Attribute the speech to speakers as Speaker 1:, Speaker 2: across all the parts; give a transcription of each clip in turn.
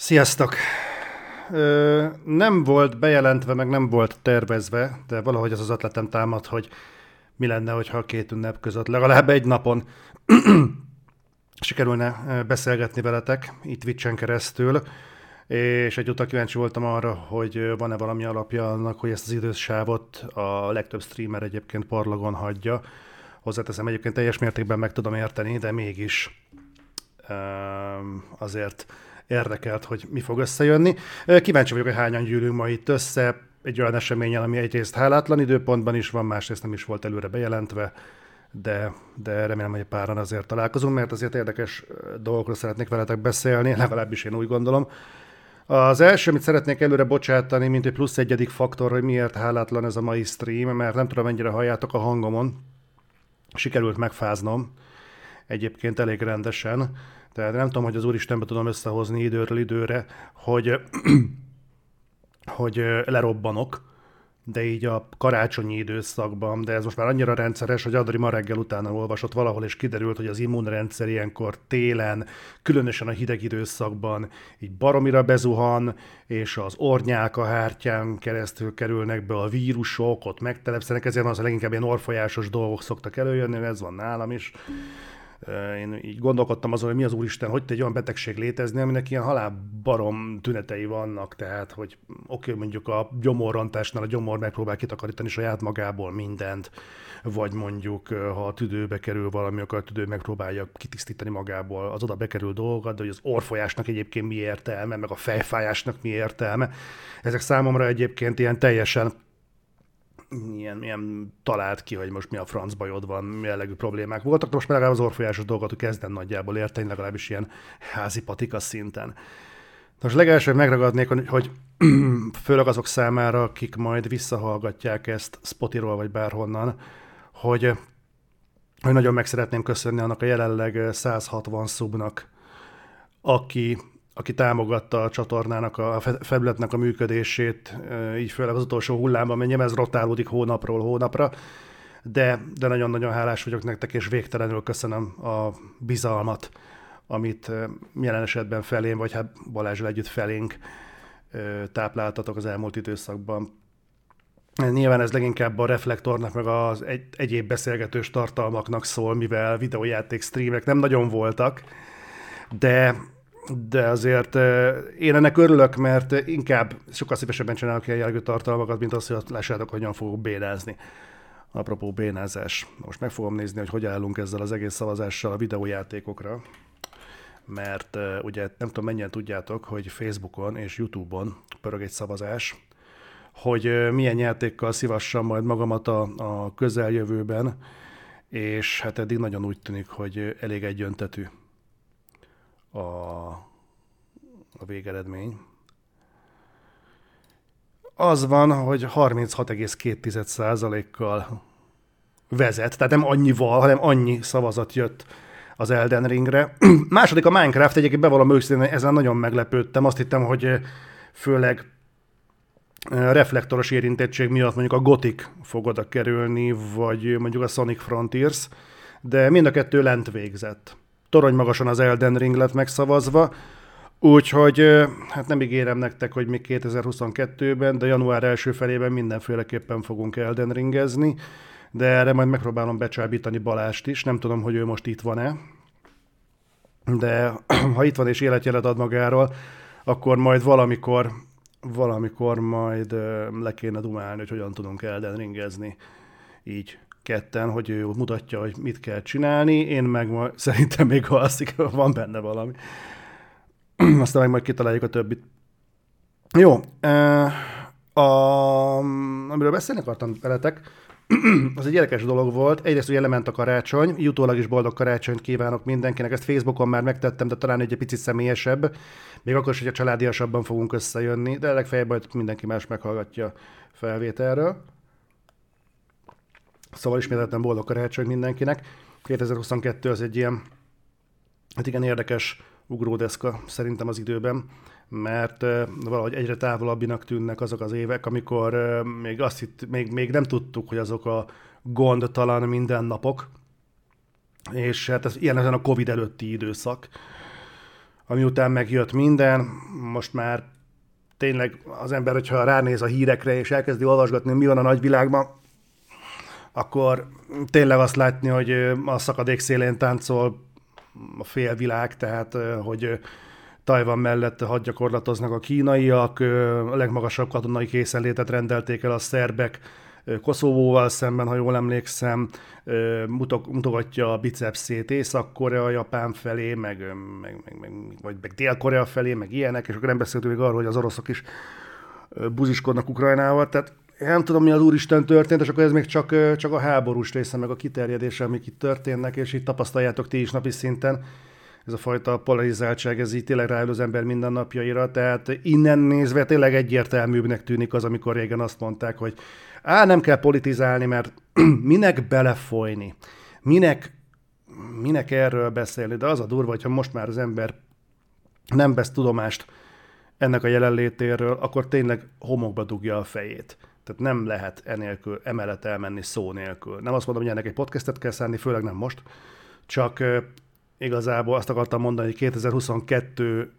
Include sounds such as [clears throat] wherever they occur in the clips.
Speaker 1: Sziasztok! Ö, nem volt bejelentve, meg nem volt tervezve, de valahogy az az ötletem támad, hogy mi lenne, hogyha a két ünnep között legalább egy napon [clears throat] sikerülne beszélgetni veletek, itt Twitch-en keresztül, és egyúttal kíváncsi voltam arra, hogy van-e valami alapja annak, hogy ezt az idősávot a legtöbb streamer egyébként parlagon hagyja. Hozzáteszem, egyébként teljes mértékben meg tudom érteni, de mégis azért érdekelt, hogy mi fog összejönni. Kíváncsi vagyok, hogy hányan gyűlünk ma itt össze egy olyan eseményen, ami egyrészt hálátlan időpontban is van, másrészt nem is volt előre bejelentve, de, de remélem, hogy páran azért találkozunk, mert azért érdekes dolgokról szeretnék veletek beszélni, legalábbis én úgy gondolom. Az első, amit szeretnék előre bocsátani, mint egy plusz egyedik faktor, hogy miért hálátlan ez a mai stream, mert nem tudom, mennyire halljátok a hangomon. Sikerült megfáznom, egyébként elég rendesen. Tehát nem tudom, hogy az Úristenbe tudom összehozni időről időre, hogy, [clears throat] hogy lerobbanok, de így a karácsonyi időszakban, de ez most már annyira rendszeres, hogy Adri ma reggel utána olvasott valahol, és kiderült, hogy az immunrendszer ilyenkor télen, különösen a hideg időszakban így baromira bezuhan, és az ornyák a hártyán keresztül kerülnek be a vírusok, ott megtelepszenek, ezért az a leginkább ilyen orfolyásos dolgok szoktak előjönni, ez van nálam is. Én így gondolkodtam azon, hogy mi az Úristen, hogy egy olyan betegség létezni, aminek ilyen halálbarom tünetei vannak, tehát, hogy oké, okay, mondjuk a gyomorrontásnál a gyomor megpróbál kitakarítani saját magából mindent, vagy mondjuk, ha a tüdőbe kerül valami, akkor a tüdő megpróbálja kitisztítani magából az oda bekerül dolgokat, de hogy az orfolyásnak egyébként mi értelme, meg a fejfájásnak mi értelme. Ezek számomra egyébként ilyen teljesen ilyen, ilyen talált ki, hogy most mi a franc bajod van, jellegű problémák voltak, de most már legalább az orfolyásos dolgot kezdem nagyjából érteni, legalábbis ilyen házi patika szinten. Most legelsőbb megragadnék, hogy [clears throat] főleg azok számára, akik majd visszahallgatják ezt Spotiról vagy bárhonnan, hogy, hogy nagyon meg szeretném köszönni annak a jelenleg 160 szubnak, aki aki támogatta a csatornának, a felületnek a működését, így főleg az utolsó hullámban, mert ez rotálódik hónapról hónapra, de, de nagyon-nagyon hálás vagyok nektek, és végtelenül köszönöm a bizalmat, amit jelen esetben felém, vagy hát Balázsra együtt felénk tápláltatok az elmúlt időszakban. Nyilván ez leginkább a reflektornak, meg az egy, egyéb beszélgetős tartalmaknak szól, mivel videójáték streamek nem nagyon voltak, de de azért én ennek örülök, mert inkább sokkal szívesebben csinálok ilyen jellegű tartalmakat, mint az, hogy lássátok, hogyan fogok bénázni. Apropó bénázás. Most meg fogom nézni, hogy hogy állunk ezzel az egész szavazással a videójátékokra. Mert uh, ugye nem tudom mennyien tudjátok, hogy Facebookon és Youtube-on pörög egy szavazás, hogy milyen játékkal szívassam majd magamat a, a közeljövőben, és hát eddig nagyon úgy tűnik, hogy elég egyöntetű a, a végeredmény. Az van, hogy 36,2%-kal vezet, tehát nem annyival, hanem annyi szavazat jött az Elden Ringre. [clears throat] Második a Minecraft, egyébként bevallom őszintén, ezen nagyon meglepődtem. Azt hittem, hogy főleg reflektoros érintettség miatt mondjuk a Gothic fog oda kerülni, vagy mondjuk a Sonic Frontiers, de mind a kettő lent végzett torony magasan az Elden Ring lett megszavazva, úgyhogy hát nem ígérem nektek, hogy még 2022-ben, de január első felében mindenféleképpen fogunk Elden Ringezni, de erre majd megpróbálom becsábítani Balást is, nem tudom, hogy ő most itt van-e, de [clears throat] ha itt van és életjelet ad magáról, akkor majd valamikor, valamikor majd le kéne dumálni, hogy hogyan tudunk Elden Ringezni. Így ketten, hogy ő mutatja, hogy mit kell csinálni, én meg ma, [laughs] szerintem még alszik, van benne valami. [clears throat] Aztán meg majd kitaláljuk a többit. Jó, a, amiről beszélni akartam veletek, [clears throat] az egy érdekes dolog volt. Egyrészt ugye lement a karácsony, jutólag is boldog karácsonyt kívánok mindenkinek. Ezt Facebookon már megtettem, de talán egy picit személyesebb. Még akkor is, hogy a családiasabban fogunk összejönni, de legfeljebb majd mindenki más meghallgatja felvételről. Szóval ismételten boldog karácsony mindenkinek. 2022 az egy ilyen, hát igen érdekes ugródeszka szerintem az időben, mert valahogy egyre távolabbinak tűnnek azok az évek, amikor még azt hitt, még, még nem tudtuk, hogy azok a gondtalan mindennapok, és hát ez ilyen ezen a Covid előtti időszak, ami után megjött minden, most már tényleg az ember, hogyha ránéz a hírekre, és elkezdi olvasgatni, mi van a nagyvilágban, akkor tényleg azt látni, hogy a szakadék szélén táncol a félvilág, tehát hogy Tajvan mellett hadgyakorlatoznak a kínaiak, a legmagasabb katonai készenlétet rendelték el a szerbek, Koszovóval szemben, ha jól emlékszem, mutogatja a bicepszét Észak-Korea, Japán felé, meg, meg, meg, meg vagy meg Dél-Korea felé, meg ilyenek, és akkor nem beszéltünk még arról, hogy az oroszok is buziskodnak Ukrajnával, tehát én nem tudom, mi az Úristen történt, és akkor ez még csak, csak a háborús része, meg a kiterjedése, amik itt történnek, és itt tapasztaljátok ti is napi szinten, ez a fajta polarizáltság, ez így tényleg rájön az ember mindennapjaira, tehát innen nézve tényleg egyértelműbbnek tűnik az, amikor régen azt mondták, hogy á, nem kell politizálni, mert [clears throat] minek belefolyni, minek, minek erről beszélni, de az a durva, hogyha most már az ember nem vesz tudomást ennek a jelenlétéről, akkor tényleg homokba dugja a fejét. Tehát nem lehet enélkül, emellett elmenni szó nélkül. Nem azt mondom, hogy ennek egy podcastet kell szállni, főleg nem most, csak igazából azt akartam mondani, hogy 2022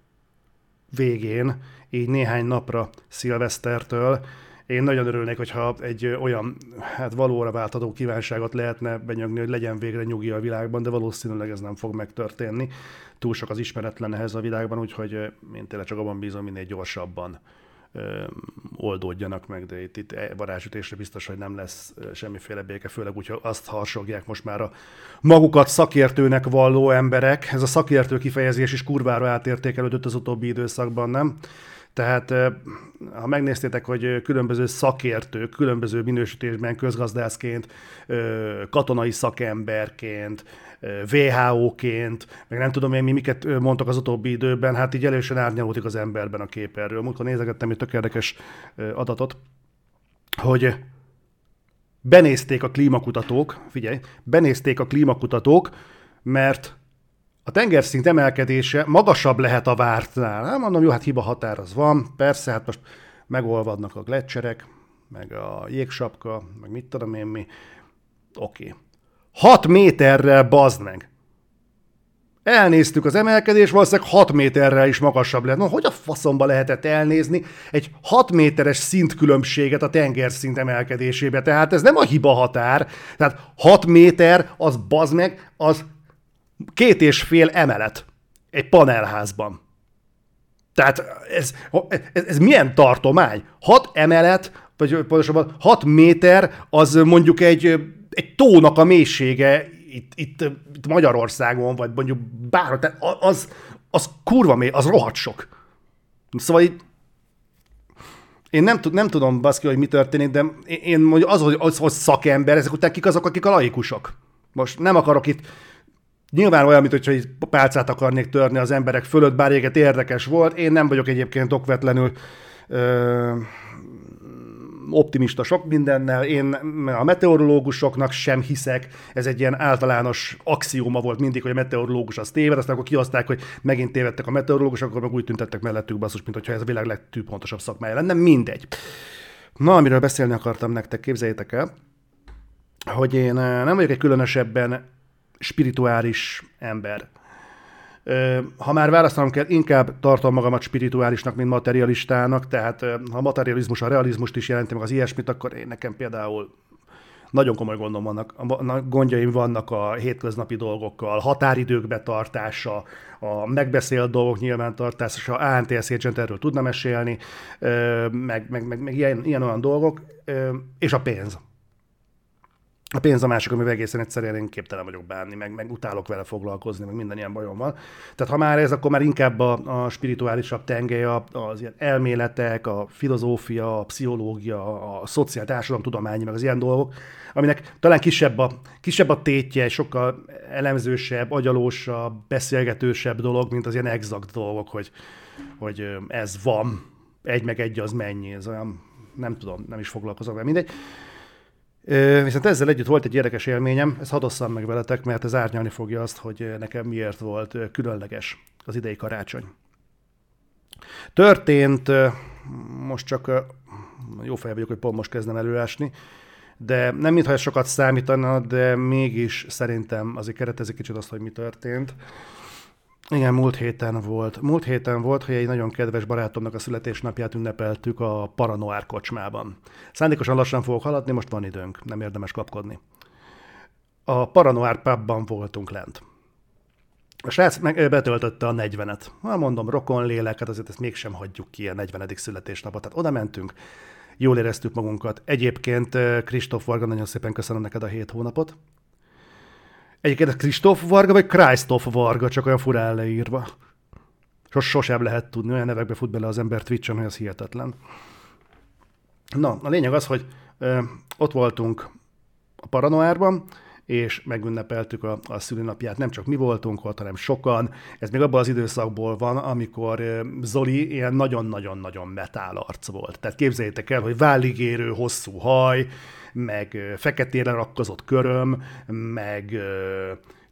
Speaker 1: végén, így néhány napra szilvesztertől, én nagyon örülnék, hogyha egy olyan hát valóra váltató kívánságot lehetne benyögni, hogy legyen végre nyugi a világban, de valószínűleg ez nem fog megtörténni. Túl sok az ismeretlen ehhez a világban, úgyhogy én tényleg csak abban bízom, minél gyorsabban oldódjanak meg, de itt, itt varázsütésre biztos, hogy nem lesz semmiféle béke, főleg úgy, hogy azt harsogják most már a magukat szakértőnek valló emberek. Ez a szakértő kifejezés is kurvára átértékelődött az utóbbi időszakban, nem? Tehát ha megnéztétek, hogy különböző szakértők, különböző minősítésben közgazdászként, katonai szakemberként, WHO-ként, meg nem tudom én mi, miket mondtak az utóbbi időben, hát így elősen árnyalódik az emberben a kép erről. Múltkor nézegettem egy tök érdekes adatot, hogy benézték a klímakutatók, figyelj, benézték a klímakutatók, mert a tengerszint emelkedése magasabb lehet a vártnál. Nem mondom, jó, hát hiba határ az van, persze, hát most megolvadnak a gletszerek, meg a jégsapka, meg mit tudom én mi. Oké. Okay. 6 méterrel bazd meg. Elnéztük az emelkedés, valószínűleg 6 méterrel is magasabb lehet. No, hogy a faszomba lehetett elnézni egy 6 méteres szintkülönbséget a tengerszint emelkedésébe? Tehát ez nem a hiba határ. Tehát 6 méter, az bazd meg, az két és fél emelet egy panelházban. Tehát ez, ez, ez milyen tartomány? 6 emelet, vagy pontosabban 6 méter, az mondjuk egy, egy tónak a mélysége itt, itt, itt Magyarországon, vagy mondjuk bárhol, tehát az, az kurva mély, az rohadt sok. Szóval itt én nem, nem tudom, baszki, hogy mi történik, de én, mondjuk az, hogy, az, hogy szakember, ezek után kik azok, akik a laikusok. Most nem akarok itt Nyilván olyan, mint hogyha egy pálcát akarnék törni az emberek fölött, bár éget érdekes volt. Én nem vagyok egyébként okvetlenül optimista sok mindennel. Én a meteorológusoknak sem hiszek. Ez egy ilyen általános axióma volt mindig, hogy a meteorológus az téved, aztán akkor kihozták, hogy megint tévedtek a meteorológusok, akkor meg úgy tüntettek mellettük basszus, mint hogyha ez a világ legtűpontosabb szakmája lenne. Mindegy. Na, amiről beszélni akartam nektek, képzeljétek el, hogy én nem vagyok egy különösebben spirituális ember. Ha már választanom kell, inkább tartom magamat spirituálisnak, mint materialistának, tehát ha a materializmus a realizmust is jelenti meg az ilyesmit, akkor én nekem például nagyon komoly gondom vannak, gondjaim vannak a hétköznapi dolgokkal, határidők betartása, a megbeszélt dolgok nyilvántartása, ANTS agent erről tudna mesélni, meg, meg, meg, meg ilyen, ilyen olyan dolgok, és a pénz. A pénz a másik, amivel egészen egyszerűen én képtelen vagyok bánni, meg, meg utálok vele foglalkozni, meg minden ilyen bajom van. Tehát ha már ez, akkor már inkább a, a spirituálisabb tengely, az ilyen elméletek, a filozófia, a pszichológia, a szociál társadalomtudományi, meg az ilyen dolgok, aminek talán kisebb a, kisebb a tétje, sokkal elemzősebb, agyalósabb, beszélgetősebb dolog, mint az ilyen exakt dolgok, hogy, hogy ez van, egy meg egy az mennyi, ez olyan, nem tudom, nem is foglalkozom vele, mindegy. Viszont ezzel együtt volt egy érdekes élményem, ezt hadd meg veletek, mert ez árnyalni fogja azt, hogy nekem miért volt különleges az idei karácsony. Történt, most csak jó fej vagyok, hogy pont most kezdem előásni, de nem mintha ez sokat számítana, de mégis szerintem azért keretezik kicsit azt, hogy mi történt. Igen, múlt héten volt. Múlt héten volt, hogy egy nagyon kedves barátomnak a születésnapját ünnepeltük a Paranoár kocsmában. Szándékosan lassan fogok haladni, most van időnk, nem érdemes kapkodni. A Paranoár pubban voltunk lent. A srác meg betöltötte a 40-et. Ha mondom, rokon lélek, hát azért ezt mégsem hagyjuk ki a 40. születésnapot. Tehát oda mentünk, jól éreztük magunkat. Egyébként Kristóf Varga, nagyon szépen köszönöm neked a hét hónapot. Egyébként Kristóf Varga, vagy Krisztof Varga, csak olyan furán leírva. Sos, sosem lehet tudni, olyan nevekbe fut bele az ember Twitch-en, hogy az hihetetlen. Na, a lényeg az, hogy ö, ott voltunk a Paranoárban, és megünnepeltük a, a szülinapját. Nem csak mi voltunk ott, hanem sokan. Ez még abban az időszakból van, amikor Zoli ilyen nagyon-nagyon-nagyon metál arc volt. Tehát képzeljétek el, hogy válligérő, hosszú haj, meg feketére rakkozott köröm, meg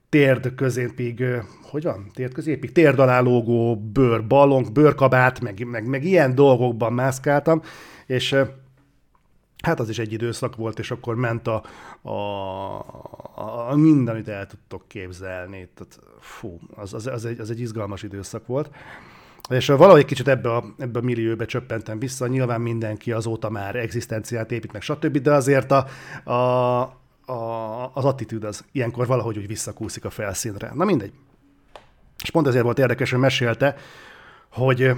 Speaker 1: térd középig, hogy van? Térd középig, térd alá lógó bőr, ballonk, bőrkabát, meg, meg, meg ilyen dolgokban mászkáltam, és hát az is egy időszak volt, és akkor ment a, a, a, minden, amit el tudtok képzelni. Tehát, fú, az, az, az, egy, az egy izgalmas időszak volt. És valahogy kicsit ebbe a, ebbe a millióbe csöppentem vissza, nyilván mindenki azóta már egzisztenciát épít, meg stb., de azért a, a, a, az attitűd az ilyenkor valahogy úgy visszakúszik a felszínre. Na mindegy. És pont ezért volt érdekes, hogy mesélte, hogy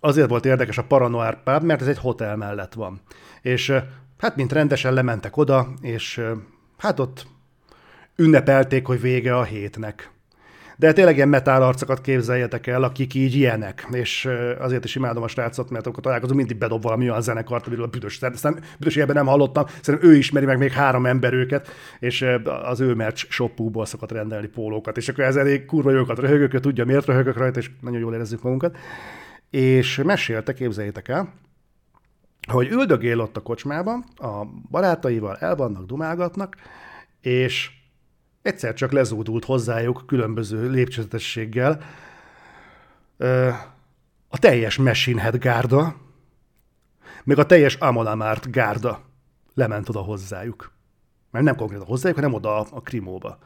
Speaker 1: azért volt érdekes a Paranoir Pub, mert ez egy hotel mellett van. És hát mint rendesen lementek oda, és hát ott ünnepelték, hogy vége a hétnek. De tényleg ilyen metál arcokat képzeljetek el, akik így ilyenek, és azért is imádom a srácot, mert akkor találkozom, mindig bedob valami olyan zenekart, amiről a büdös, aztán büdös ilyenben nem hallottam, szerintem ő ismeri meg még három ember őket, és az ő merch shopúból szokott rendelni pólókat, és akkor ez elég kurva jókat röhögök, ő tudja miért röhögök rajta, és nagyon jól érezzük magunkat. És mesélte, képzeljétek el, hogy üldögél ott a kocsmában, a barátaival elvannak, dumálgatnak, és egyszer csak lezúdult hozzájuk különböző lépcsőzetességgel a teljes Head gárda, meg a teljes Amonamárt gárda lement oda hozzájuk. Mert nem konkrétan hozzájuk, hanem oda a Krimóba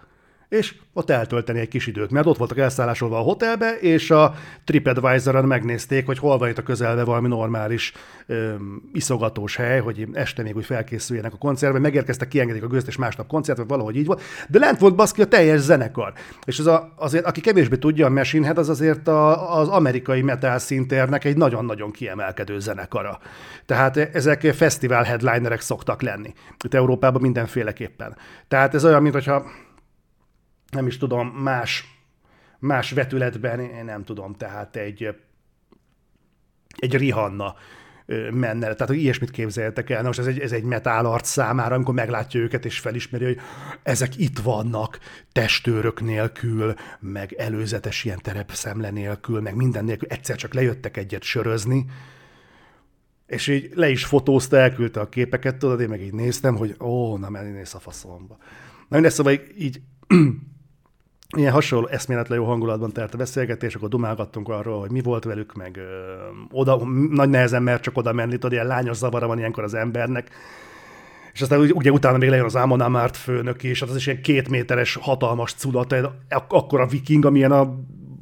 Speaker 1: és ott eltölteni egy kis időt, mert ott voltak elszállásolva a hotelbe, és a TripAdvisor-on megnézték, hogy hol van itt a közelbe valami normális öm, iszogatós hely, hogy este még úgy felkészüljenek a koncertbe, megérkeztek, kiengedik a gőzt, és másnap koncert, vagy valahogy így volt, de lent volt baszki a teljes zenekar. És az a, azért, aki kevésbé tudja, a Machine Head az azért a, az amerikai metal szinternek egy nagyon-nagyon kiemelkedő zenekara. Tehát ezek fesztivál headlinerek szoktak lenni. Itt Európában mindenféleképpen. Tehát ez olyan, mintha nem is tudom, más, más vetületben, én nem tudom, tehát egy, egy Rihanna menne. Tehát, hogy ilyesmit képzeljetek el. Na most ez egy, ez egy metál arc számára, amikor meglátja őket és felismeri, hogy ezek itt vannak, testőrök nélkül, meg előzetes ilyen terepszemle nélkül, meg minden nélkül, egyszer csak lejöttek egyet sörözni, és így le is fotózta, elküldte a képeket, tudod, én meg így néztem, hogy ó, na, mennész a faszomba. Na mindegy, szóval így ilyen hasonló eszméletlen jó hangulatban telt a beszélgetés, akkor dumálgattunk arról, hogy mi volt velük, meg ö, oda, nagy nehezen mert csak oda menni, tudod, ilyen lányos zavara van ilyenkor az embernek. És aztán ugye utána még lejön az Ámonamárt főnök is, hát az is ilyen két méteres hatalmas cudat, akkor a viking, amilyen a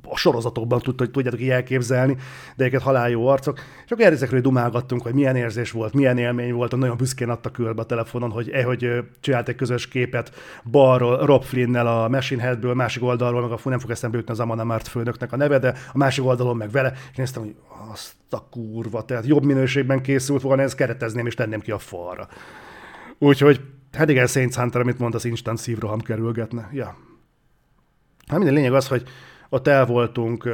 Speaker 1: a sorozatokban tud, tudjátok így elképzelni, de egyébként halál jó arcok. És akkor ezekről dumálgattunk, hogy milyen érzés volt, milyen élmény volt, nagyon büszkén adta körbe a telefonon, hogy eh, hogy csinált egy közös képet balról Rob Flynn-nel a Machine Headből, másik oldalról, meg a fú, nem fog eszembe jutni az Amanda Mart főnöknek a neve, de a másik oldalon meg vele, és néztem, hogy azt a kurva, tehát jobb minőségben készült volna, ezt keretezném és tenném ki a falra. Úgyhogy, hát igen, Saints Hunter, amit mond, az instant szívroham kerülgetne. Ja. Hát minden lényeg az, hogy ott el voltunk,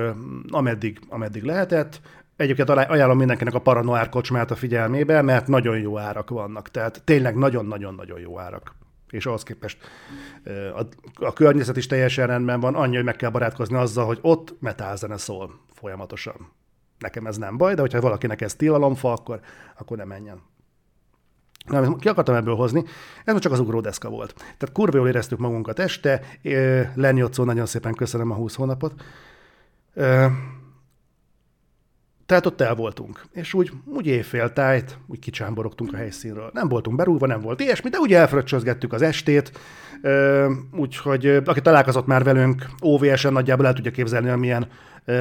Speaker 1: ameddig, ameddig lehetett. Egyébként ajánlom mindenkinek a Paranoár kocsmát a figyelmébe, mert nagyon jó árak vannak. Tehát tényleg nagyon-nagyon-nagyon jó árak. És ahhoz képest a, a környezet is teljesen rendben van, annyi, hogy meg kell barátkozni azzal, hogy ott metálzene szól folyamatosan. Nekem ez nem baj, de hogyha valakinek ez tilalomfa, akkor, akkor nem menjen. Na, ki akartam ebből hozni, ez csak az ugródeszka volt. Tehát kurva jól éreztük magunkat este, Lenny Otszó, nagyon szépen köszönöm a 20 hónapot. tehát ott el voltunk. És úgy, úgy éjfél tájt, úgy kicsámborogtunk a helyszínről. Nem voltunk berúgva, nem volt ilyesmi, de úgy elfröccsözgettük az estét. Úgyhogy aki találkozott már velünk OVS-en, nagyjából el tudja képzelni, hogy milyen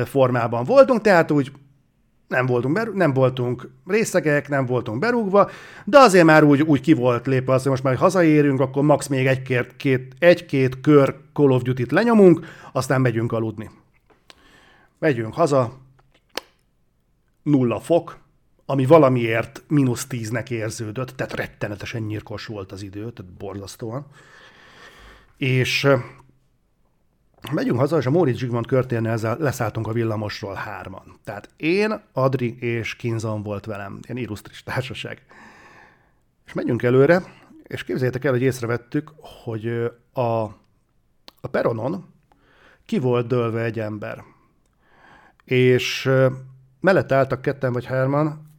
Speaker 1: formában voltunk, tehát úgy nem voltunk, berú- nem voltunk részegek, nem voltunk berúgva, de azért már úgy, úgy ki volt lépve az, hogy most már hazaérünk, akkor max még egy-két, két, egy-két kör Call of Duty-t lenyomunk, aztán megyünk aludni. Megyünk haza, nulla fok, ami valamiért mínusz tíznek érződött, tehát rettenetesen nyírkos volt az idő, tehát borzasztóan. És megyünk haza, és a Móricz Zsigmond körténél leszálltunk a villamosról hárman. Tehát én, Adri és Kinzon volt velem, ilyen illusztris társaság. És megyünk előre, és képzeljétek el, hogy észrevettük, hogy a, a peronon ki volt dőlve egy ember. És mellett álltak ketten vagy hárman,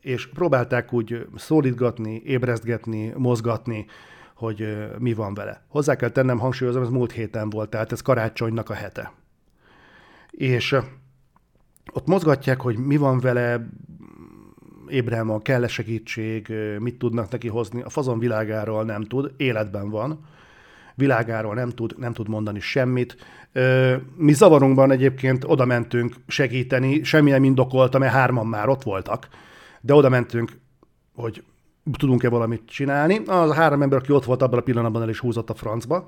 Speaker 1: és próbálták úgy szólítgatni, ébresztgetni, mozgatni, hogy mi van vele. Hozzá kell tennem, hangsúlyozom, ez múlt héten volt, tehát ez karácsonynak a hete. És ott mozgatják, hogy mi van vele, Ébrámon kell-e segítség, mit tudnak neki hozni. A fazon világáról nem tud, életben van. Világáról nem tud, nem tud mondani semmit. Mi zavarunkban egyébként oda mentünk segíteni, semmilyen indokolta, mert hárman már ott voltak, de oda mentünk, hogy tudunk-e valamit csinálni. Az a három ember, aki ott volt abban a pillanatban, el is húzott a francba.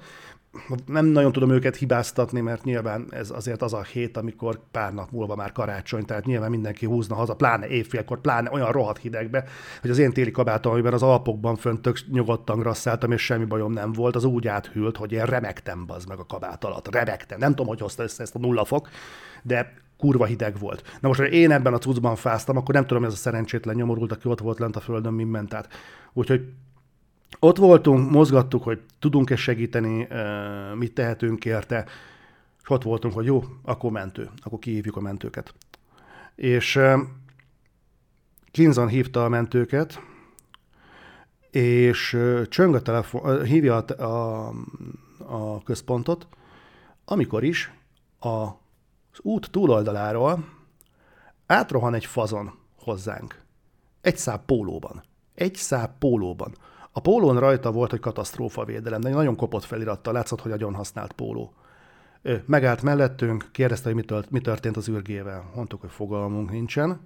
Speaker 1: Nem nagyon tudom őket hibáztatni, mert nyilván ez azért az a hét, amikor pár nap múlva már karácsony, tehát nyilván mindenki húzna haza, pláne évfélkor, pláne olyan rohadt hidegbe, hogy az én téli kabátom, amiben az Alpokban fönt tök nyugodtan grasszáltam, és semmi bajom nem volt, az úgy áthűlt, hogy én remektem bazd meg a kabát alatt. Remektem. Nem tudom, hogy hozta össze ezt a nulla fok, de kurva hideg volt. Na most, ha én ebben a cuccban fáztam, akkor nem tudom, hogy ez a szerencsétlen nyomorult, aki ott volt lent a földön, mi ment át. Úgyhogy ott voltunk, mozgattuk, hogy tudunk-e segíteni, mit tehetünk érte, és ott voltunk, hogy jó, akkor mentő, akkor kihívjuk a mentőket. És Kinzan hívta a mentőket, és csöng a telefon, hívja a, a, a központot, amikor is a az út túloldaláról átrohan egy fazon hozzánk. Egy száp pólóban. Egy száp pólóban. A pólón rajta volt, hogy katasztrófa védelem, de nagyon kopott felirattal, látszott, hogy agyon használt póló. Ő megállt mellettünk, kérdezte, hogy mi történt az űrgével. Mondtuk, hogy fogalmunk nincsen.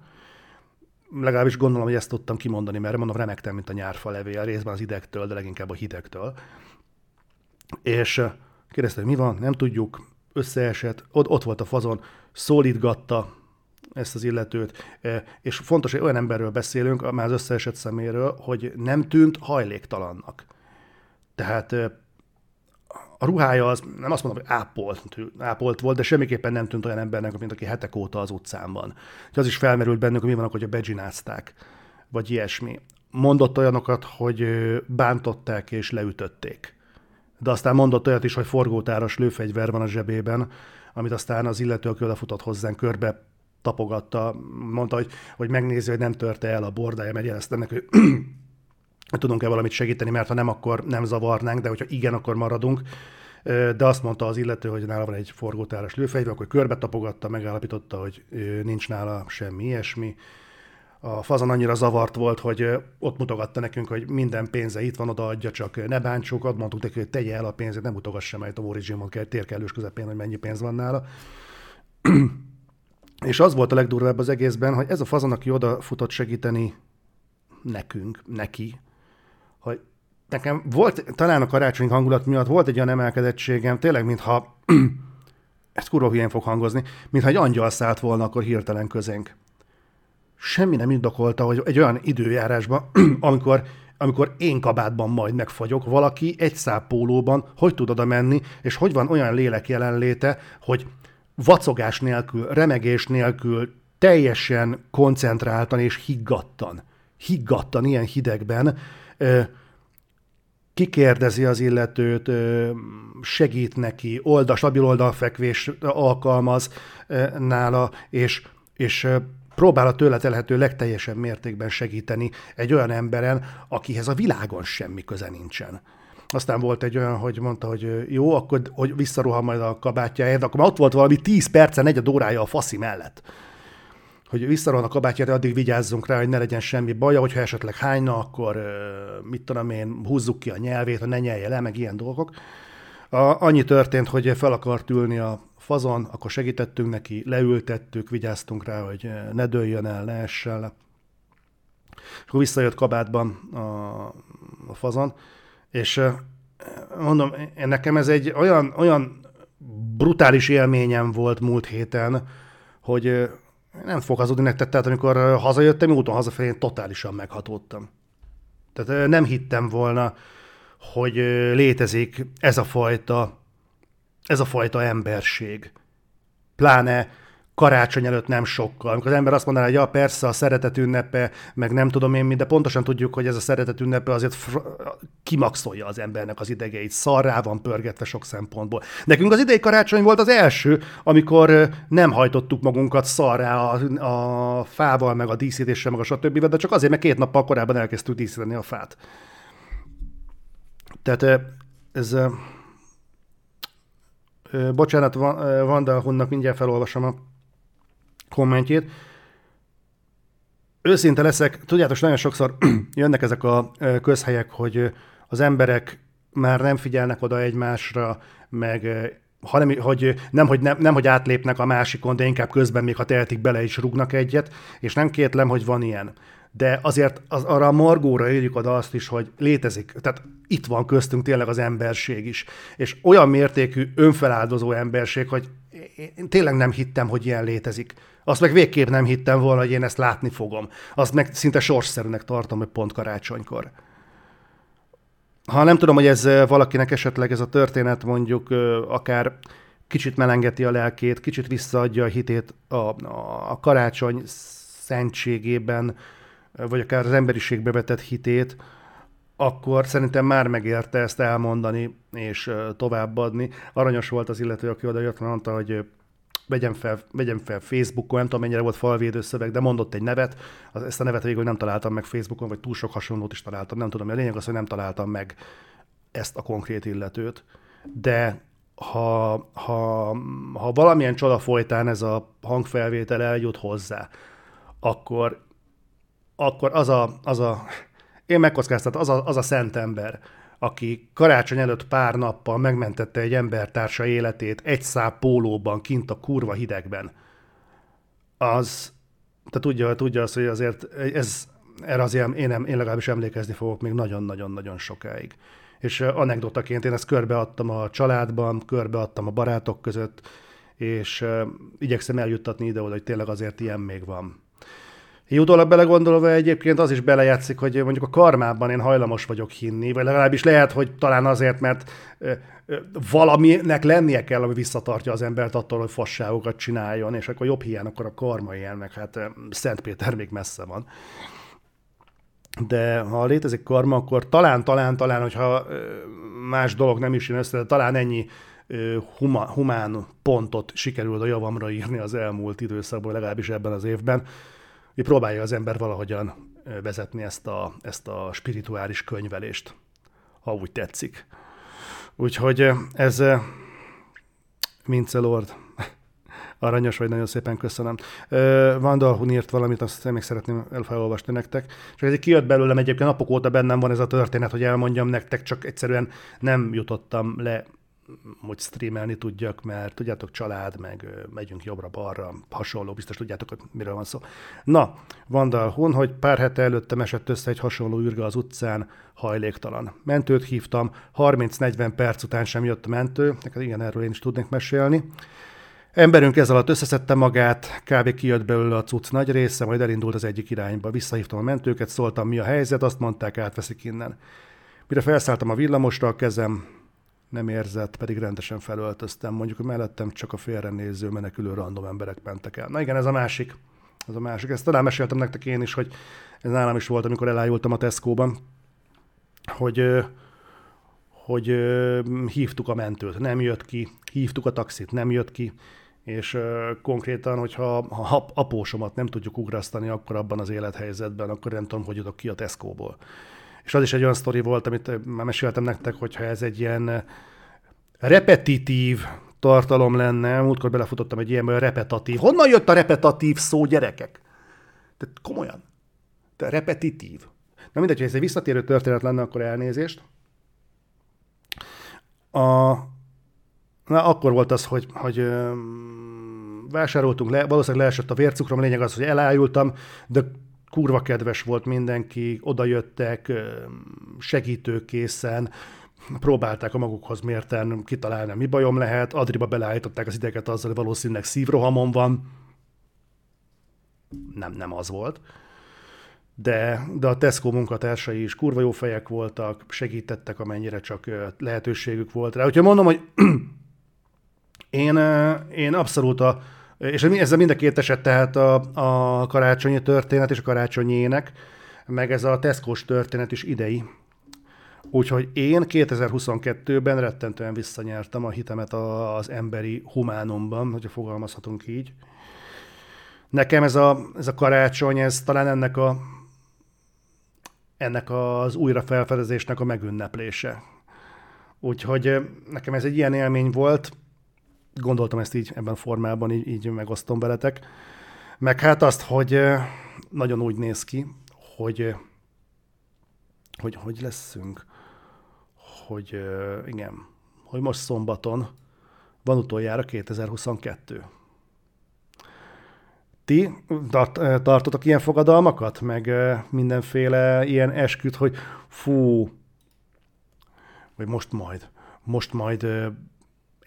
Speaker 1: Legalábbis gondolom, hogy ezt tudtam kimondani, mert mondom, remektem, mint a nyárfa levél, részben az idegtől, de leginkább a hidegtől. És kérdezte, hogy mi van, nem tudjuk, összeesett, ott, ott volt a fazon, szólítgatta ezt az illetőt, e, és fontos, hogy olyan emberről beszélünk, már az összeesett szeméről, hogy nem tűnt hajléktalannak. Tehát e, a ruhája az, nem azt mondom, hogy ápolt, ápolt volt, de semmiképpen nem tűnt olyan embernek, mint aki hetek óta az utcán van. És az is felmerült bennük, hogy mi van, hogy begyinázták, vagy ilyesmi. Mondott olyanokat, hogy bántották és leütötték de aztán mondott olyat is, hogy forgótáras lőfegyver van a zsebében, amit aztán az illető, aki odafutott hozzánk, körbe tapogatta, mondta, hogy, hogy megnézi, hogy nem törte el a bordája, mert jelezte neki, hogy [clears throat] tudunk-e valamit segíteni, mert ha nem, akkor nem zavarnánk, de hogyha igen, akkor maradunk. De azt mondta az illető, hogy nála van egy forgótáras lőfegyver, akkor körbe tapogatta, megállapította, hogy nincs nála semmi ilyesmi, a fazon annyira zavart volt, hogy ott mutogatta nekünk, hogy minden pénze itt van, odaadja, csak ne bántsuk, ad mondtuk neki, hogy tegye el a pénzét, nem mutogassa majd a Origin kell térkelős közepén, hogy mennyi pénz van nála. [clears throat] És az volt a legdurvább az egészben, hogy ez a fazon, aki odafutott segíteni nekünk, neki, hogy nekem volt, talán a karácsonyi hangulat miatt volt egy olyan emelkedettségem, tényleg, mintha, [clears throat] ez kurva hülyén fog hangozni, mintha egy angyal szállt volna akkor hirtelen közénk semmi nem indokolta, hogy egy olyan időjárásban, [clears throat] amikor, amikor én kabátban majd megfagyok, valaki egy száp pólóban hogy tud oda menni, és hogy van olyan lélek jelenléte, hogy vacogás nélkül, remegés nélkül, teljesen koncentráltan és higgadtan, higgadtan, ilyen hidegben, kikérdezi az illetőt, segít neki, oldal, stabil oldalfekvés alkalmaz nála, és, és próbál a tőle telhető legteljesebb mértékben segíteni egy olyan emberen, akihez a világon semmi köze nincsen. Aztán volt egy olyan, hogy mondta, hogy jó, akkor hogy visszaruha majd a kabátjáért, akkor már ott volt valami 10 perce, negyed órája a faszi mellett. hogy visszaron a kabátjára, addig vigyázzunk rá, hogy ne legyen semmi baja, hogyha esetleg hányna, akkor mit tudom én, húzzuk ki a nyelvét, hogy ne nyelje le, meg ilyen dolgok. A, annyi történt, hogy fel akart ülni a fazon, akkor segítettünk neki, leültettük, vigyáztunk rá, hogy ne dőljön el, ne essen akkor visszajött kabátban a, a fazon, és mondom, nekem ez egy olyan, olyan brutális élményem volt múlt héten, hogy nem fog hazudni nektek, tehát amikor hazajöttem, úton hazafelé én totálisan meghatódtam. Tehát nem hittem volna, hogy létezik ez a fajta, ez a fajta emberség. Pláne karácsony előtt nem sokkal. Amikor az ember azt mondaná, hogy ja, persze a szeretet ünnepe, meg nem tudom én mi, de pontosan tudjuk, hogy ez a szeretet ünnepe azért fr- kimaxolja az embernek az idegeit. Szarrá van pörgetve sok szempontból. Nekünk az idei karácsony volt az első, amikor nem hajtottuk magunkat szarrá a, a fával, meg a díszítéssel, meg a stb. De csak azért, mert két nappal korábban elkezdtük díszíteni a fát. Tehát ez... Bocsánat, Vanda Hunnak mindjárt felolvasom a kommentjét. Őszinte leszek, tudjátok, nagyon sokszor [clears throat] jönnek ezek a közhelyek, hogy az emberek már nem figyelnek oda egymásra, meg hanem, hogy nem, hogy nem, nem, hogy átlépnek a másikon, de inkább közben még, ha tehetik bele is rúgnak egyet, és nem kétlem, hogy van ilyen. De azért az, arra a margóra írjuk oda azt is, hogy létezik. Tehát itt van köztünk tényleg az emberség is. És olyan mértékű önfeláldozó emberség, hogy én tényleg nem hittem, hogy ilyen létezik. Azt meg végképp nem hittem volna, hogy én ezt látni fogom. Azt meg szinte sorsszerűnek tartom, hogy pont karácsonykor. Ha nem tudom, hogy ez valakinek esetleg ez a történet mondjuk akár kicsit melengeti a lelkét, kicsit visszaadja a hitét a, a, a karácsony szentségében, vagy akár az emberiségbe vetett hitét, akkor szerintem már megérte ezt elmondani és továbbadni. Aranyos volt az illető, aki oda jött, mondta, hogy vegyem fel, vegyem fel Facebookon, nem tudom mennyire volt falvédő szöveg, de mondott egy nevet, ezt a nevet végül nem találtam meg Facebookon, vagy túl sok hasonlót is találtam, nem tudom, a lényeg az, hogy nem találtam meg ezt a konkrét illetőt. De ha, ha, ha valamilyen csoda folytán ez a hangfelvétel eljut hozzá, akkor, akkor az a, az a én megkockáztatom, az a, az a szent ember, aki karácsony előtt pár nappal megmentette egy embertársa életét egy száp pólóban, kint a kurva hidegben, az, te tudja, tudja azt, hogy azért ez, erre azért én, nem, én legalábbis emlékezni fogok még nagyon-nagyon-nagyon sokáig. És anekdotaként én ezt körbeadtam a családban, körbeadtam a barátok között, és igyekszem eljuttatni ide, hogy tényleg azért ilyen még van. Utólag belegondolva egyébként az is belejátszik, hogy mondjuk a karmában én hajlamos vagyok hinni, vagy legalábbis lehet, hogy talán azért, mert valaminek lennie kell, ami visszatartja az embert attól, hogy fasságokat csináljon, és akkor jobb hiány, akkor a karma ilyen, meg hát Szent Péter még messze van. De ha létezik karma, akkor talán, talán, talán, hogyha más dolog nem is jön össze, de talán ennyi huma, humán pontot sikerült a javamra írni az elmúlt időszakban, legalábbis ebben az évben, hogy próbálja az ember valahogyan vezetni ezt a, ezt a spirituális könyvelést, ha úgy tetszik. Úgyhogy ez Mince Lord, [laughs] aranyos vagy, nagyon szépen köszönöm. Vandalhun írt valamit, azt még szeretném elfelolvasni nektek. És ez kijött belőlem egyébként napok óta bennem van ez a történet, hogy elmondjam nektek, csak egyszerűen nem jutottam le hogy streamelni tudjak, mert tudjátok, család, meg megyünk jobbra-balra, hasonló, biztos tudjátok, hogy miről van szó. Na, Vandal Hun, hogy pár hete előttem esett össze egy hasonló űrge az utcán, hajléktalan. Mentőt hívtam, 30-40 perc után sem jött a mentő, neked igen, erről én is tudnék mesélni. Emberünk ez alatt összeszedte magát, kb. kijött belőle a cucc nagy része, majd elindult az egyik irányba. Visszahívtam a mentőket, szóltam, mi a helyzet, azt mondták, átveszik innen. Mire felszálltam a villamosra, a kezem nem érzett, pedig rendesen felöltöztem. Mondjuk, mellettem csak a félrenéző, menekülő random emberek mentek el. Na igen, ez a másik. Ez a másik. Ezt talán meséltem nektek én is, hogy ez nálam is volt, amikor elájultam a Tesco-ban, hogy, hogy hívtuk a mentőt, nem jött ki, hívtuk a taxit, nem jött ki, és konkrétan, hogyha ha apósomat nem tudjuk ugrasztani akkor abban az élethelyzetben, akkor nem tudom, hogy jutok ki a Tesco-ból. És az is egy olyan sztori volt, amit már meséltem nektek, hogyha ez egy ilyen repetitív, tartalom lenne. Múltkor belefutottam egy ilyen repetatív. Honnan jött a repetatív szó, gyerekek? Tehát komolyan. De repetitív. Na mindegy, hogy ez egy visszatérő történet lenne, akkor elnézést. A, na, akkor volt az, hogy, hogy öm, vásároltunk le, valószínűleg leesett a vércukrom, a lényeg az, hogy elájultam, de kurva kedves volt mindenki, odajöttek segítőkészen, próbálták a magukhoz mérten kitalálni, mi bajom lehet, Adriba beleállították az ideket azzal, hogy valószínűleg szívrohamon van. Nem, nem az volt. De, de a Tesco munkatársai is kurva jó fejek voltak, segítettek, amennyire csak lehetőségük volt rá. Úgyhogy mondom, hogy [clears throat] én, én abszolút a, és ez a mind a két eset, tehát a, a karácsonyi történet és a karácsonyi ének, meg ez a Tesco-s történet is idei. Úgyhogy én 2022-ben rettentően visszanyertem a hitemet az emberi humánumban, hogyha fogalmazhatunk így. Nekem ez a, ez a karácsony, ez talán ennek a ennek az újrafelfedezésnek a megünneplése. Úgyhogy nekem ez egy ilyen élmény volt, gondoltam ezt így ebben formában, így, így megosztom veletek. Meg hát azt, hogy nagyon úgy néz ki, hogy hogy, hogy leszünk, hogy igen, hogy most szombaton van utoljára 2022. Ti tartotok ilyen fogadalmakat, meg mindenféle ilyen esküt, hogy fú, vagy most majd, most majd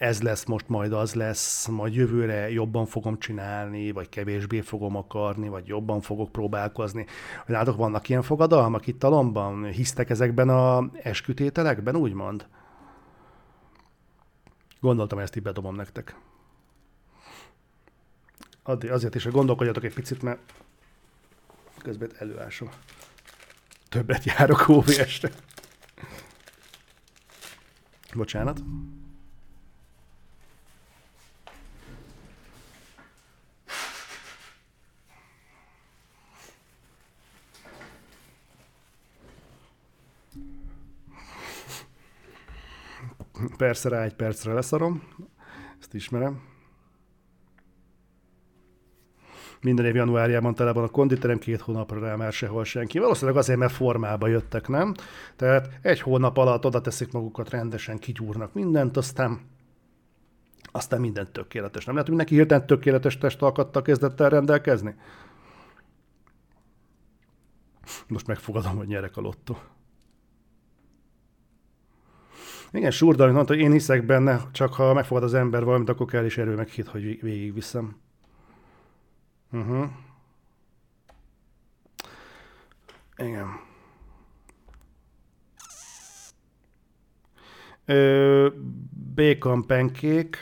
Speaker 1: ez lesz, most majd az lesz, majd jövőre jobban fogom csinálni, vagy kevésbé fogom akarni, vagy jobban fogok próbálkozni. Látok, vannak ilyen fogadalmak itt talomban? Hisztek ezekben a eskütételekben, úgymond? Gondoltam, ezt így bedobom nektek. Addig, azért is, hogy gondolkodjatok egy picit, mert közben előásom. Többet járok OVS-re. Bocsánat. Persze rá egy percre leszarom, ezt ismerem. minden év januárjában tele van a konditerem, két hónapra rá már sehol senki. Valószínűleg azért, mert formába jöttek, nem? Tehát egy hónap alatt oda teszik magukat rendesen, kigyúrnak mindent, aztán aztán minden tökéletes. Nem lehet, hogy neki hirtelen tökéletes testalkattal kezdett el rendelkezni? Most megfogadom, hogy nyerek a lottó. Igen, Súrdal mondta, hogy én hiszek benne, csak ha megfogad az ember valamit, akkor kell is erő meg hit, hogy végigviszem. Uh-huh. Igen. Ö, bacon pancake.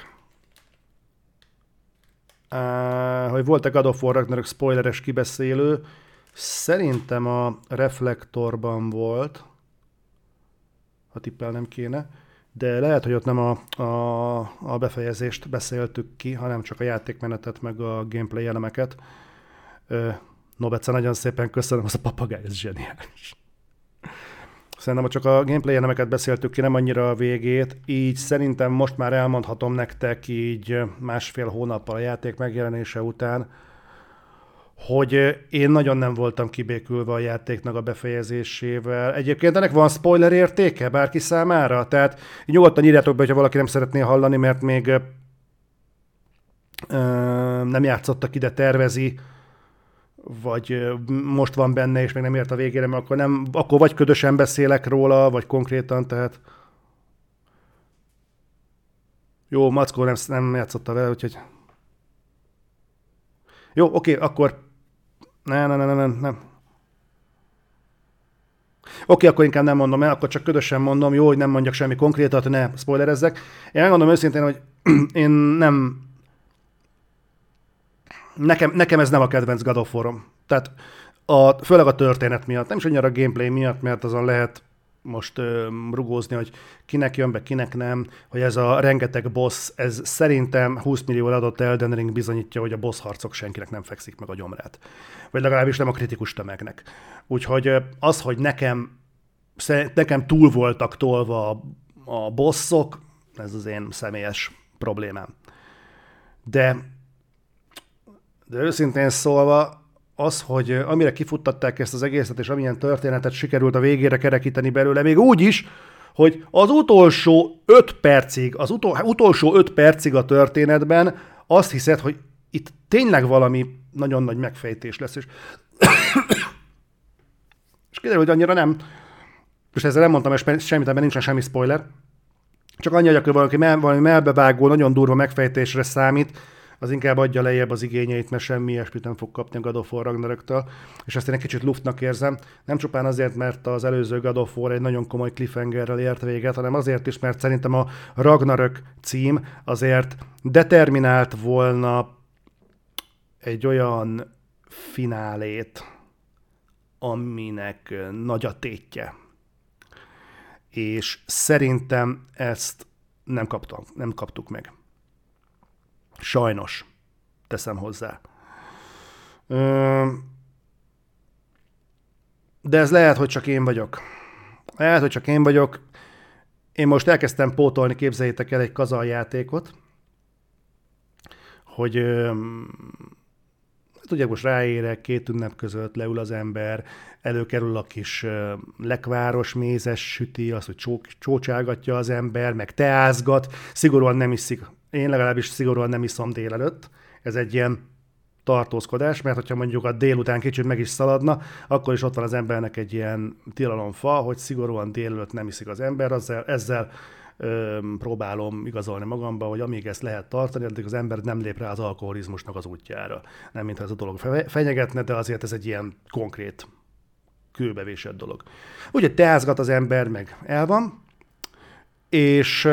Speaker 1: Uh, hogy volt a God of War Ragnarok spoileres kibeszélő, szerintem a reflektorban volt, ha tippelnem kéne de lehet, hogy ott nem a, a, a befejezést beszéltük ki, hanem csak a játékmenetet, meg a gameplay elemeket. Nobece, nagyon szépen köszönöm, az a papagáj, ez zseniális. Szerintem, csak a gameplay elemeket beszéltük ki, nem annyira a végét, így szerintem most már elmondhatom nektek így másfél hónappal a játék megjelenése után, hogy én nagyon nem voltam kibékülve a játéknak a befejezésével. Egyébként ennek van spoiler értéke bárki számára? Tehát nyugodtan írjátok be, hogyha valaki nem szeretné hallani, mert még ö, nem játszottak ide, tervezi, vagy most van benne, és még nem ért a végére, mert akkor, nem, akkor vagy ködösen beszélek róla, vagy konkrétan, tehát jó, Mackó nem, nem játszotta vele, úgyhogy jó, oké, akkor ne, ne, ne, ne, ne, nem. Oké, akkor inkább nem mondom el, akkor csak ködösen mondom, jó, hogy nem mondjak semmi konkrétat, ne spoilerezzek. Én megmondom őszintén, hogy [clears throat] én nem... Nekem, nekem ez nem a kedvenc God of War-om. Tehát a, főleg a történet miatt, nem is annyira a gameplay miatt, mert azon lehet most rugózni, hogy kinek jön be, kinek nem, hogy ez a rengeteg boss, ez szerintem 20 millió adott Elden Ring bizonyítja, hogy a boss harcok senkinek nem fekszik meg a gyomrát. Vagy legalábbis nem a kritikus tömegnek. Úgyhogy az, hogy nekem, nekem túl voltak tolva a, a bosszok, ez az én személyes problémám. De, de őszintén szólva, az, hogy amire kifuttatták ezt az egészet, és amilyen történetet sikerült a végére kerekíteni belőle, még úgy is, hogy az utolsó öt percig, az utol, utolsó öt percig a történetben azt hiszed, hogy itt tényleg valami nagyon nagy megfejtés lesz, és, [coughs] és kiderül, hogy annyira nem. És ezzel nem mondtam semmit, mert nincsen semmi spoiler. Csak annyi, hogy valaki valami melbevágó, nagyon durva megfejtésre számít, az inkább adja lejjebb az igényeit, mert semmi ilyesmit nem fog kapni a God of War és ezt én egy kicsit luftnak érzem. Nem csupán azért, mert az előző God of War egy nagyon komoly cliffhangerrel ért véget, hanem azért is, mert szerintem a Ragnarök cím azért determinált volna egy olyan finálét, aminek nagy a tétje. És szerintem ezt nem, kaptam, nem kaptuk meg. Sajnos, teszem hozzá. De ez lehet, hogy csak én vagyok. Lehet, hogy csak én vagyok. Én most elkezdtem pótolni, képzeljétek el egy kazaljátékot, hogy tudják, most ráérek, két ünnep között leül az ember, előkerül a kis lekváros mézes süti, az, hogy csó, csócságatja az ember, meg teázgat, szigorúan nem iszik én legalábbis szigorúan nem iszom délelőtt. Ez egy ilyen tartózkodás, mert hogyha mondjuk a délután kicsit meg is szaladna, akkor is ott van az embernek egy ilyen tilalomfa, hogy szigorúan délelőtt nem iszik az ember, ezzel, ezzel ö, próbálom igazolni magamba, hogy amíg ezt lehet tartani, addig az ember nem lép rá az alkoholizmusnak az útjára. Nem mintha ez a dolog fenyegetne, de azért ez egy ilyen konkrét kőbevésett dolog. Ugye teázgat az ember, meg el van, és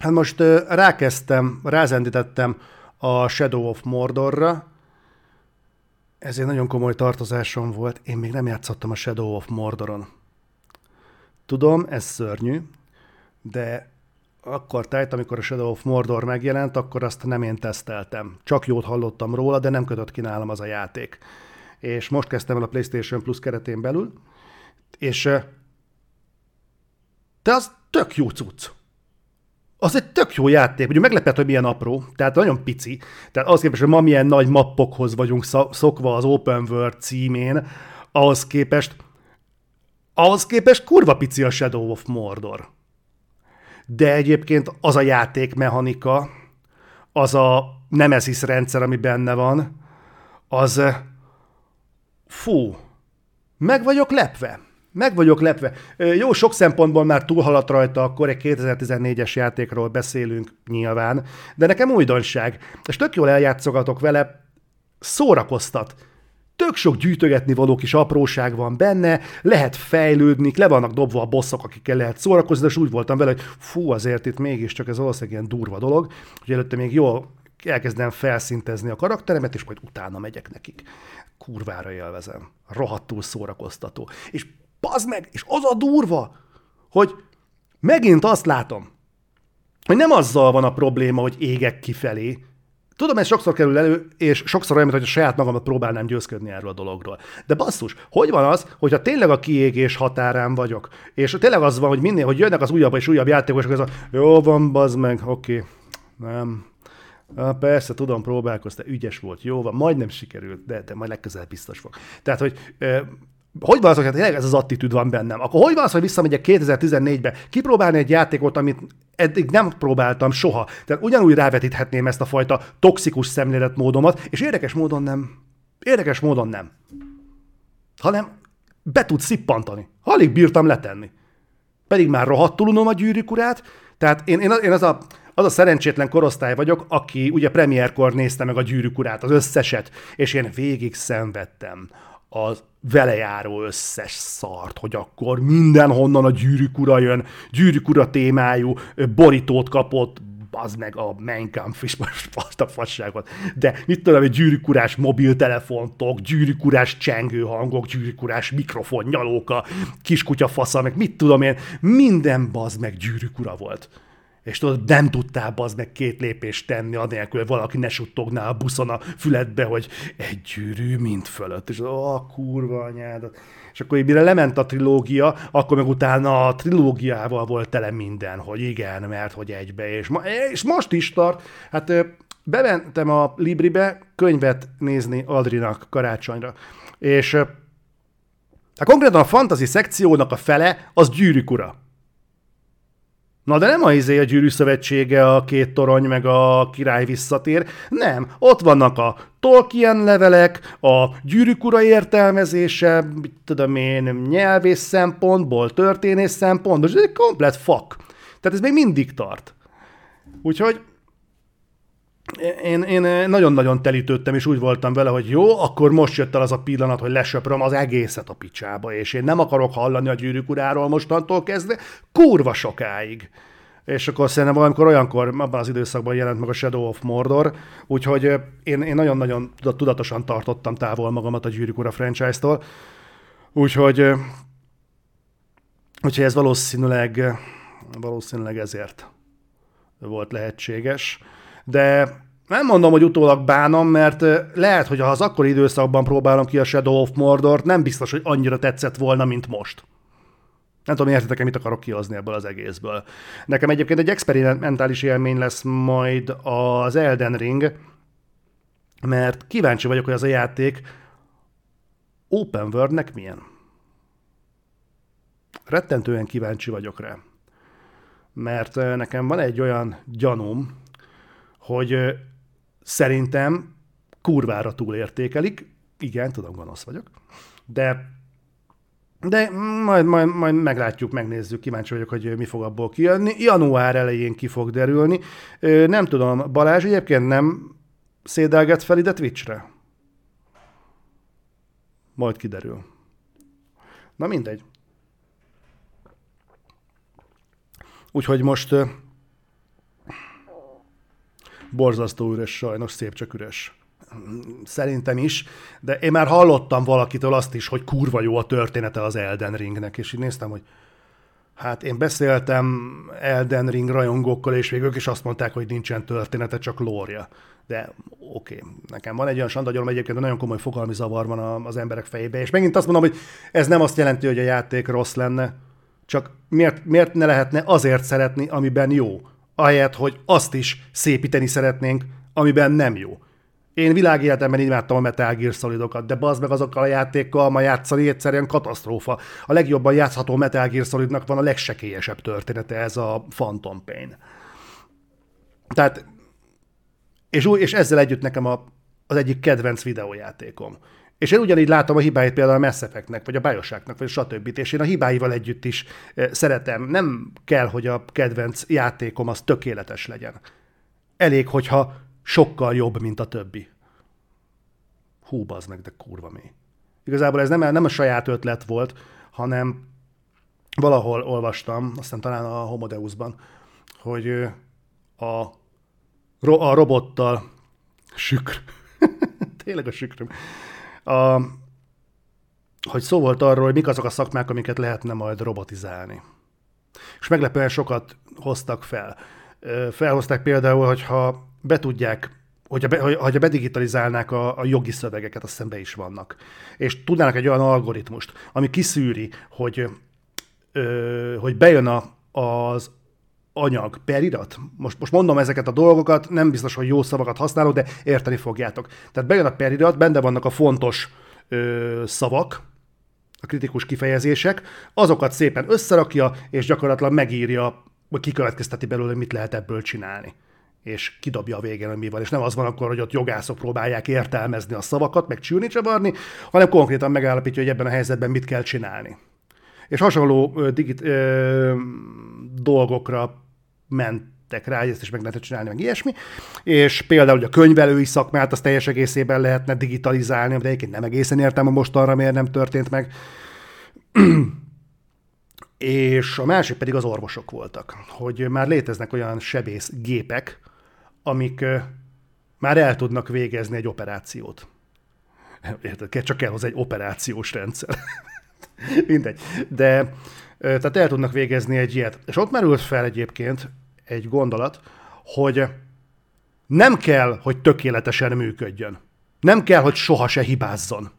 Speaker 1: Hát most rákezdtem, rázendítettem a Shadow of Mordorra, ez egy nagyon komoly tartozásom volt. Én még nem játszottam a Shadow of Mordoron. Tudom, ez szörnyű, de akkor tájt, amikor a Shadow of Mordor megjelent, akkor azt nem én teszteltem. Csak jót hallottam róla, de nem kötött ki nálam az a játék. És most kezdtem el a PlayStation Plus keretén belül, és te az tök jó cucc az egy tök jó játék. Ugye meglepett, hogy milyen apró, tehát nagyon pici. Tehát az képest, hogy ma milyen nagy mappokhoz vagyunk szokva az Open World címén, ahhoz képest, ahhoz képest kurva pici a Shadow of Mordor. De egyébként az a játékmechanika, az a Nemesis rendszer, ami benne van, az fú, meg vagyok lepve. Meg vagyok lepve. Jó, sok szempontból már túlhaladt rajta, akkor egy 2014-es játékról beszélünk nyilván, de nekem újdonság. És tök jól eljátszogatok vele, szórakoztat. Tök sok gyűjtögetni való kis apróság van benne, lehet fejlődni, le vannak dobva a bosszok, akikkel lehet szórakozni, és úgy voltam vele, hogy fú, azért itt mégiscsak ez valószínűleg ilyen durva dolog, hogy előtte még jól elkezdem felszintezni a karakteremet, és majd utána megyek nekik. Kurvára élvezem. Rohadtul szórakoztató. És Pazd meg! És az a durva, hogy megint azt látom, hogy nem azzal van a probléma, hogy égek kifelé. Tudom, ez sokszor kerül elő, és sokszor olyan, hogy a saját magamat próbálnám győzködni erről a dologról. De basszus, hogy van az, hogyha tényleg a kiégés határán vagyok, és tényleg az van, hogy minél, hogy jönnek az újabb és újabb játékosok, ez a jó van, bazd meg, oké, nem, Na, persze, tudom, próbálkoztál, ügyes volt, jó van, majdnem sikerült, de, de majd legközelebb biztos fog. Tehát, hogy hogy van az, hogy tényleg ez az attitűd van bennem? Akkor hogy van az, hogy visszamegyek 2014-be, kipróbálni egy játékot, amit eddig nem próbáltam soha. Tehát ugyanúgy rávetíthetném ezt a fajta toxikus szemléletmódomat, és érdekes módon nem. Érdekes módon nem. Hanem be tud szippantani. Alig bírtam letenni. Pedig már rohadtul unom a gyűrűk urát, tehát én, én, én az, a, az a szerencsétlen korosztály vagyok, aki ugye premierkor nézte meg a gyűrűk urát, az összeset, és én végig szenvedtem az vele járó összes szart, hogy akkor mindenhonnan a gyűrűk ura jön, gyűrűk ura témájú borítót kapott, az meg a Mein Kampf is most [laughs] a fasságot. De mit tudom, egy gyűrűkurás mobiltelefontok, gyűrűkurás csengőhangok, gyűrűkurás mikrofon, nyalóka, kiskutya fasza, meg mit tudom én, minden bazd meg gyűrűkura volt. És tudod, nem tudtál az meg két lépést tenni, anélkül, hogy valaki ne suttogná a buszon a füledbe, hogy egy gyűrű mint fölött. És a kurva anyádat. És akkor mire lement a trilógia, akkor meg utána a trilógiával volt tele minden, hogy igen, mert hogy egybe, és, ma, és most is tart. Hát bementem a Libribe könyvet nézni Aldrinak karácsonyra, és hát konkrétan a fantasy szekciónak a fele az gyűrűk ura. Na de nem a izé a gyűrű szövetsége, a két torony, meg a király visszatér. Nem, ott vannak a Tolkien levelek, a gyűrűk ura értelmezése, mit tudom én, nyelvész szempontból, történész szempontból, ez egy komplet fak. Tehát ez még mindig tart. Úgyhogy én, én nagyon-nagyon telítődtem, és úgy voltam vele, hogy jó, akkor most jött el az a pillanat, hogy lesöpröm az egészet a picsába, és én nem akarok hallani a gyűrűk uráról mostantól kezdve, kurva sokáig. És akkor szerintem valamikor olyankor, abban az időszakban jelent meg a Shadow of Mordor, úgyhogy én, én nagyon-nagyon tudatosan tartottam távol magamat a gyűrűk ura franchise-tól. Úgyhogy, úgyhogy ez valószínűleg, valószínűleg ezért volt lehetséges de nem mondom, hogy utólag bánom, mert lehet, hogy ha az akkori időszakban próbálom ki a Shadow of Mordort, nem biztos, hogy annyira tetszett volna, mint most. Nem tudom, értetek mit akarok kihozni ebből az egészből. Nekem egyébként egy experimentális élmény lesz majd az Elden Ring, mert kíváncsi vagyok, hogy az a játék open worldnek milyen. Rettentően kíváncsi vagyok rá. Mert nekem van egy olyan gyanúm, hogy szerintem kurvára túlértékelik. Igen, tudom, gonosz vagyok. De de majd, majd, majd meglátjuk, megnézzük, kíváncsi vagyok, hogy mi fog abból kijönni. Január elején ki fog derülni. Nem tudom, Balázs egyébként nem szédelget fel ide Twitchre? Majd kiderül. Na mindegy. Úgyhogy most borzasztó üres sajnos, szép csak üres. Szerintem is, de én már hallottam valakitől azt is, hogy kurva jó a története az Elden Ringnek, és így néztem, hogy hát én beszéltem Elden Ring rajongókkal, és végül is azt mondták, hogy nincsen története, csak lória. De oké, okay. nekem van egy olyan sandagyalom egyébként, nagyon komoly fogalmi zavar van az emberek fejébe, és megint azt mondom, hogy ez nem azt jelenti, hogy a játék rossz lenne, csak miért, miért ne lehetne azért szeretni, amiben jó? Ahelyett, hogy azt is szépíteni szeretnénk, amiben nem jó. Én világéletemben imádtam a Metal Gear Solidokat, de bazd meg azokkal a játékkal ma játszani egyszerűen katasztrófa. A legjobban játszható Metal Gear Solidnak van a legsekélyesebb története, ez a Phantom Pain. Tehát, és, és ezzel együtt nekem a, az egyik kedvenc videójátékom. És én ugyanígy látom a hibáit például a Mass Effectnek, vagy a bioshock vagy stb. És én a hibáival együtt is szeretem. Nem kell, hogy a kedvenc játékom az tökéletes legyen. Elég, hogyha sokkal jobb, mint a többi. Hú, az meg, de kurva mély. Igazából ez nem, nem a saját ötlet volt, hanem valahol olvastam, aztán talán a Homodeusban, hogy a, a robottal sükr, [laughs] tényleg a sükröm, a, hogy szó volt arról, hogy mik azok a szakmák, amiket lehetne majd robotizálni. És meglepően sokat hoztak fel. Felhozták például, hogyha be tudják, hogyha, be, hogyha bedigitalizálnák a, a jogi szövegeket, azt szembe is vannak. És tudnának egy olyan algoritmust, ami kiszűri, hogy, ö, hogy bejön a, az anyag, perirat. Most, most mondom ezeket a dolgokat, nem biztos, hogy jó szavakat használok, de érteni fogjátok. Tehát bejön a perirat, benne vannak a fontos ö, szavak, a kritikus kifejezések, azokat szépen összerakja, és gyakorlatilag megírja, vagy kikövetkezteti belőle, mit lehet ebből csinálni és kidobja a végén, hogy mi van. És nem az van akkor, hogy ott jogászok próbálják értelmezni a szavakat, meg csűrni csavarni, hanem konkrétan megállapítja, hogy ebben a helyzetben mit kell csinálni. És hasonló digit, ö, dolgokra mentek rá, hogy ezt is meg lehetett csinálni, meg ilyesmi. És például hogy a könyvelői szakmát az teljes egészében lehetne digitalizálni, de egyébként nem egészen értem, a mostanra miért nem történt meg. [clears throat] és a másik pedig az orvosok voltak, hogy már léteznek olyan sebész gépek, amik már el tudnak végezni egy operációt. Érted? Csak kell hozzá egy operációs rendszer. [laughs] Mindegy. De tehát el tudnak végezni egy ilyet. És ott merült fel egyébként egy gondolat, hogy nem kell, hogy tökéletesen működjön. Nem kell, hogy soha se hibázzon.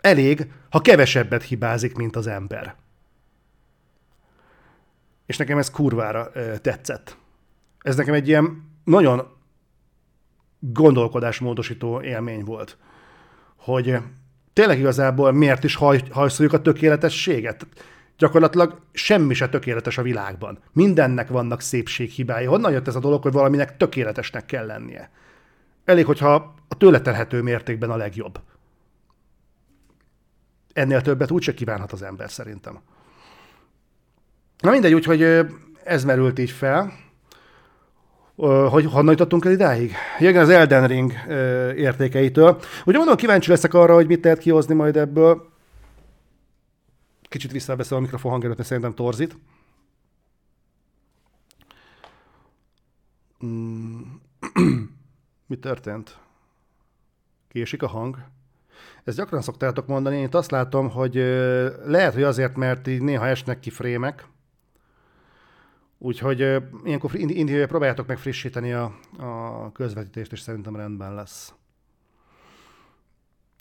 Speaker 1: Elég, ha kevesebbet hibázik, mint az ember. És nekem ez kurvára ö, tetszett. Ez nekem egy ilyen nagyon gondolkodásmódosító élmény volt, hogy tényleg igazából miért is haj, hajszoljuk a tökéletességet? Gyakorlatilag semmi se tökéletes a világban. Mindennek vannak szépséghibái. Honnan jött ez a dolog, hogy valaminek tökéletesnek kell lennie? Elég, hogyha a tőle mértékben a legjobb. Ennél többet úgyse kívánhat az ember szerintem. Na mindegy, úgyhogy ez merült így fel, hogy honnan jutottunk el idáig? Igen, az Elden Ring értékeitől. Ugye mondom, kíváncsi leszek arra, hogy mit lehet kihozni majd ebből. Kicsit visszaveszem a mikrofon hangerőt, mert szerintem torzít. Mm. [clears throat] Mi történt? Késik a hang? Ezt gyakran szoktátok mondani, én itt azt látom, hogy lehet, hogy azért, mert így néha esnek ki frémek, Úgyhogy ilyenkor próbáljátok meg frissíteni a, a közvetítést, és szerintem rendben lesz.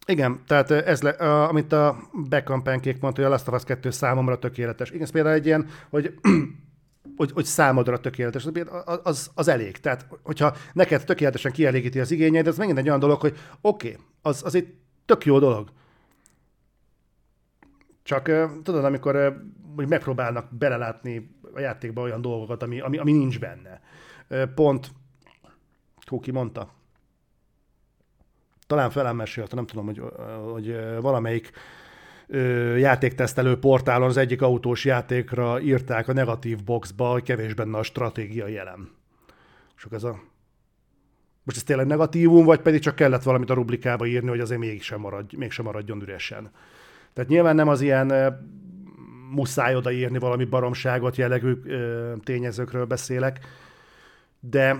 Speaker 1: Igen, tehát ez, le, a, amit a Beckham Pancake mondta, hogy a Last of Us 2 számomra tökéletes. Igen, ez például egy ilyen, hogy, [clears throat] hogy, hogy számodra tökéletes, az, az, az elég. Tehát, hogyha neked tökéletesen kielégíti az igényeid, ez megint egy olyan dolog, hogy oké, okay, az, az egy tök jó dolog. Csak tudod, amikor hogy megpróbálnak belelátni a játékba olyan dolgokat, ami, ami, ami nincs benne. Pont Kuki mondta, talán felem mesélte, nem tudom, hogy, hogy valamelyik játéktesztelő portálon az egyik autós játékra írták a negatív boxba, hogy kevés benne a stratégiai elem. És ez a... Most ez tényleg negatívum, vagy pedig csak kellett valamit a rublikába írni, hogy azért mégsem, maradj, mégsem maradjon üresen. Tehát nyilván nem az ilyen muszáj odaírni valami baromságot jellegű tényezőkről beszélek, de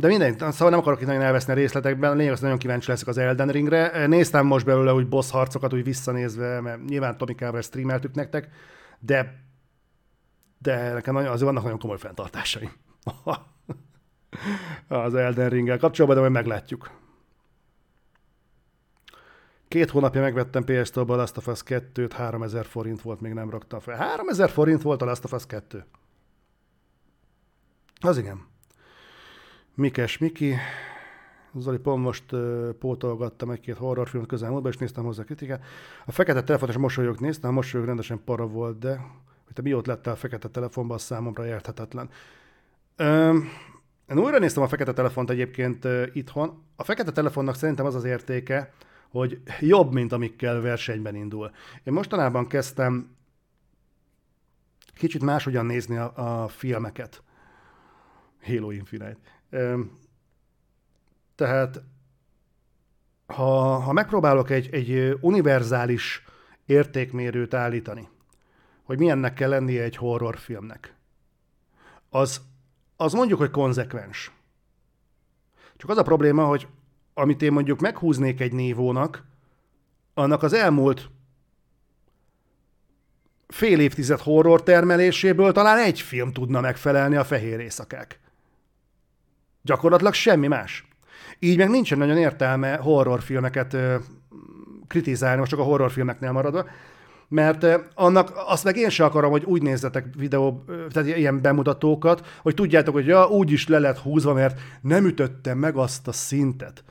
Speaker 1: de minden, szóval nem akarok itt nagyon elveszni a részletekben, a lényeg az nagyon kíváncsi leszek az Elden Ringre. Néztem most belőle úgy boss harcokat úgy visszanézve, mert nyilván Tomikával streameltük nektek, de de nekem nagyon, azért vannak nagyon komoly fenntartásaim [laughs] az Elden Ringgel kapcsolatban, de majd meglátjuk. Két hónapja megvettem ps től a Last of Us 2-t, 3000 forint volt, még nem raktam fel. 3000 forint volt a Last of Us 2. Az igen. Mikes Miki. Zoli pont most pótolgattam egy-két horrorfilmet közelmúltban, és néztem hozzá kritikát. A fekete telefonos mosolyog néztem, a mosolyog rendesen para volt, de hogy te mióta lett a fekete telefonban, az számomra érthetetlen. Um, én újra néztem a fekete telefont egyébként uh, itthon. A fekete telefonnak szerintem az az értéke, hogy jobb, mint amikkel versenyben indul. Én mostanában kezdtem kicsit máshogyan nézni a, a filmeket. Halo Infinite. Tehát ha, ha megpróbálok egy, egy univerzális értékmérőt állítani, hogy milyennek kell lennie egy horrorfilmnek, az, az mondjuk, hogy konzekvens. Csak az a probléma, hogy amit én mondjuk meghúznék egy névónak, annak az elmúlt fél évtized horror termeléséből talán egy film tudna megfelelni a fehér éjszakák. Gyakorlatilag semmi más. Így meg nincsen nagyon értelme horrorfilmeket ö, kritizálni, most csak a horrorfilmeknél maradva, mert annak azt meg én sem akarom, hogy úgy nézzetek videó, tehát ilyen bemutatókat, hogy tudjátok, hogy ja, úgy is le lett húzva, mert nem ütöttem meg azt a szintet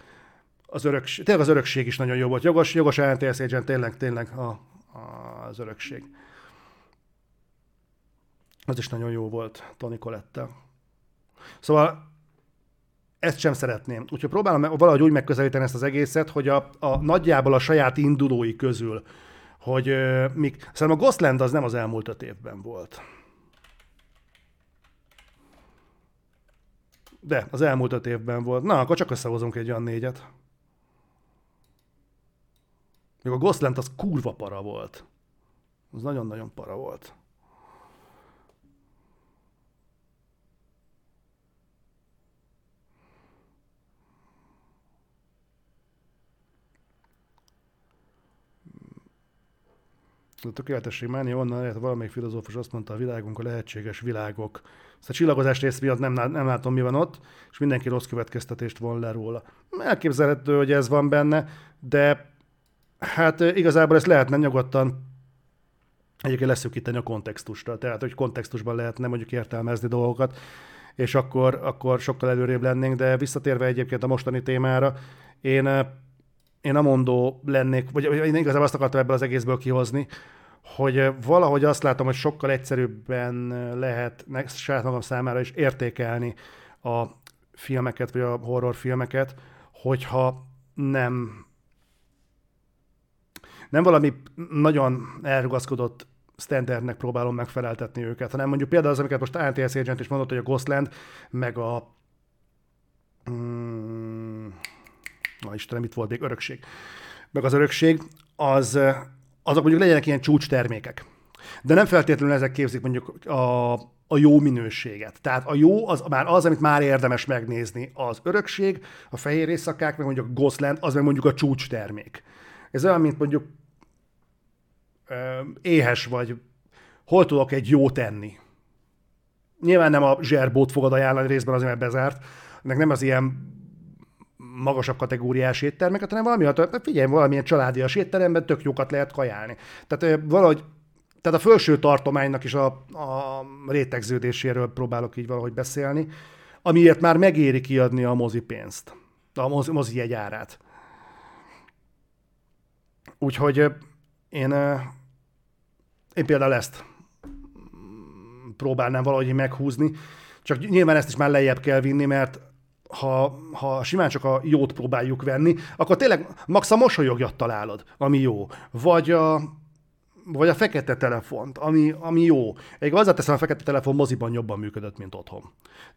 Speaker 1: az örökség, tényleg az örökség is nagyon jó volt. Jogos, jogos ANTS Agent tényleg, tényleg a, a, az örökség. Az is nagyon jó volt Tony Colette. Szóval ezt sem szeretném. Úgyhogy próbálom valahogy úgy megközelíteni ezt az egészet, hogy a, a nagyjából a saját indulói közül, hogy uh, mik... Szerintem a Ghostland az nem az elmúlt öt évben volt. De, az elmúlt öt évben volt. Na, akkor csak összehozunk egy olyan négyet. Még a Ghostland az kurva para volt. Az nagyon-nagyon para volt. A tökéletesség mánia onnan lehet, valamelyik filozófus azt mondta, a világunk a lehetséges világok. Szóval a csillagozás rész miatt nem, nem látom, mi van ott, és mindenki rossz következtetést von le róla. Elképzelhető, hogy ez van benne, de hát igazából ezt lehetne nyugodtan egyébként leszűkíteni a kontextusra, tehát hogy kontextusban lehetne mondjuk értelmezni dolgokat, és akkor, akkor sokkal előrébb lennénk, de visszatérve egyébként a mostani témára, én, én mondó lennék, vagy én igazából azt akartam ebből az egészből kihozni, hogy valahogy azt látom, hogy sokkal egyszerűbben lehet saját magam számára is értékelni a filmeket, vagy a horrorfilmeket, hogyha nem nem valami nagyon elrugaszkodott standardnek próbálom megfeleltetni őket, hanem mondjuk például az, amiket most ANTS Agent is mondott, hogy a Ghostland, meg a mm, na Istenem, itt volt még örökség, meg az örökség, az, azok mondjuk legyenek ilyen csúcstermékek. De nem feltétlenül ezek képzik mondjuk a, a jó minőséget. Tehát a jó az már az, amit már érdemes megnézni. Az örökség, a fehér éjszakák, meg mondjuk a Ghostland, az meg mondjuk a csúcstermék. Ez olyan, mint mondjuk éhes vagy, hol tudok egy jó tenni. Nyilván nem a zserbót fogod ajánlani részben azért, mert bezárt, ennek nem az ilyen magasabb kategóriás éttermeket, hanem valami, hát figyelj, valamilyen családias étteremben tök jókat lehet kajálni. Tehát valahogy, tehát a felső tartománynak is a, a rétegződéséről próbálok így valahogy beszélni, amiért már megéri kiadni a mozi pénzt, a mozi, mozi jegyárát. Úgyhogy én, én például ezt próbálnám valahogy meghúzni, csak nyilván ezt is már lejjebb kell vinni, mert ha, ha simán csak a jót próbáljuk venni, akkor tényleg max a mosolyogjat találod, ami jó. Vagy a, vagy a fekete telefont, ami, ami jó. Egy azzal teszem, a fekete telefon moziban jobban működött, mint otthon.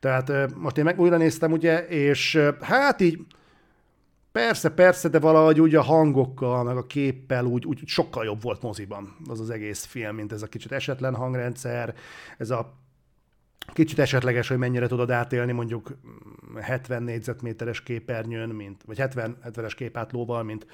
Speaker 1: Tehát most én meg újra néztem, ugye, és hát így Persze, persze, de valahogy úgy a hangokkal, meg a képpel úgy, úgy sokkal jobb volt moziban az az egész film, mint ez a kicsit esetlen hangrendszer, ez a kicsit esetleges, hogy mennyire tudod átélni mondjuk 70 négyzetméteres képernyőn, mint, vagy 70, 70-es képátlóval, mint,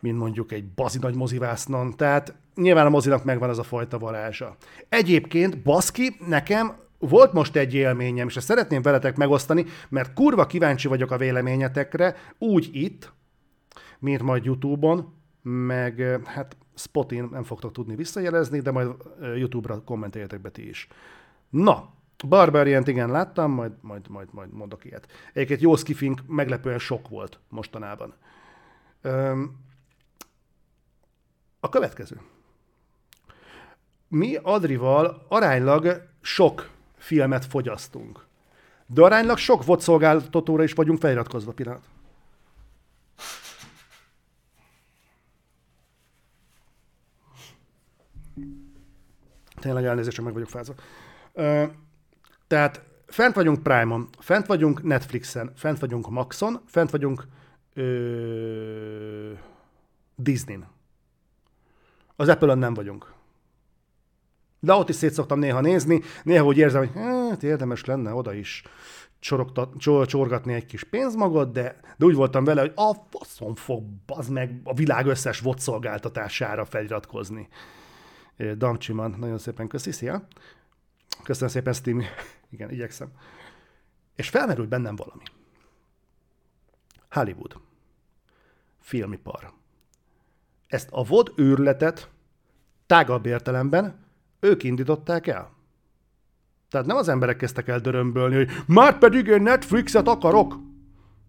Speaker 1: mint mondjuk egy bazi nagy mozivásznon. Tehát nyilván a mozinak megvan az a fajta varázsa. Egyébként, baszki, nekem volt most egy élményem, és ezt szeretném veletek megosztani, mert kurva kíváncsi vagyok a véleményetekre, úgy itt, mint majd YouTube-on, meg hát Spotin nem fogtok tudni visszajelezni, de majd YouTube-ra kommenteljetek be ti is. Na, barbarian igen láttam, majd, majd, majd, majd mondok ilyet. Egyébként jó skiffing meglepően sok volt mostanában. Öm, a következő. Mi Adrival aránylag sok filmet fogyasztunk. De aránylag sok VOD szolgáltatóra is vagyunk feliratkozva pillanat. Tényleg elnézést, meg vagyok fázva. Tehát fent vagyunk Prime-on, fent vagyunk Netflixen, fent vagyunk Maxon, fent vagyunk Disney-n. Az Apple-on nem vagyunk. De ott is szét szoktam néha nézni, néha úgy érzem, hogy hát érdemes lenne oda is csorogta, csor, csorgatni egy kis pénzmagot, de, de úgy voltam vele, hogy a faszom fog az meg a világ összes VOD feliratkozni. Damcsiman, nagyon szépen köszi, szia! Köszönöm szépen, Steam. Igen, igyekszem. És felmerült bennem valami. Hollywood. Filmipar. Ezt a VOD őrletet tágabb értelemben ők indították el. Tehát nem az emberek kezdtek el dörömbölni, hogy már pedig én Netflixet akarok,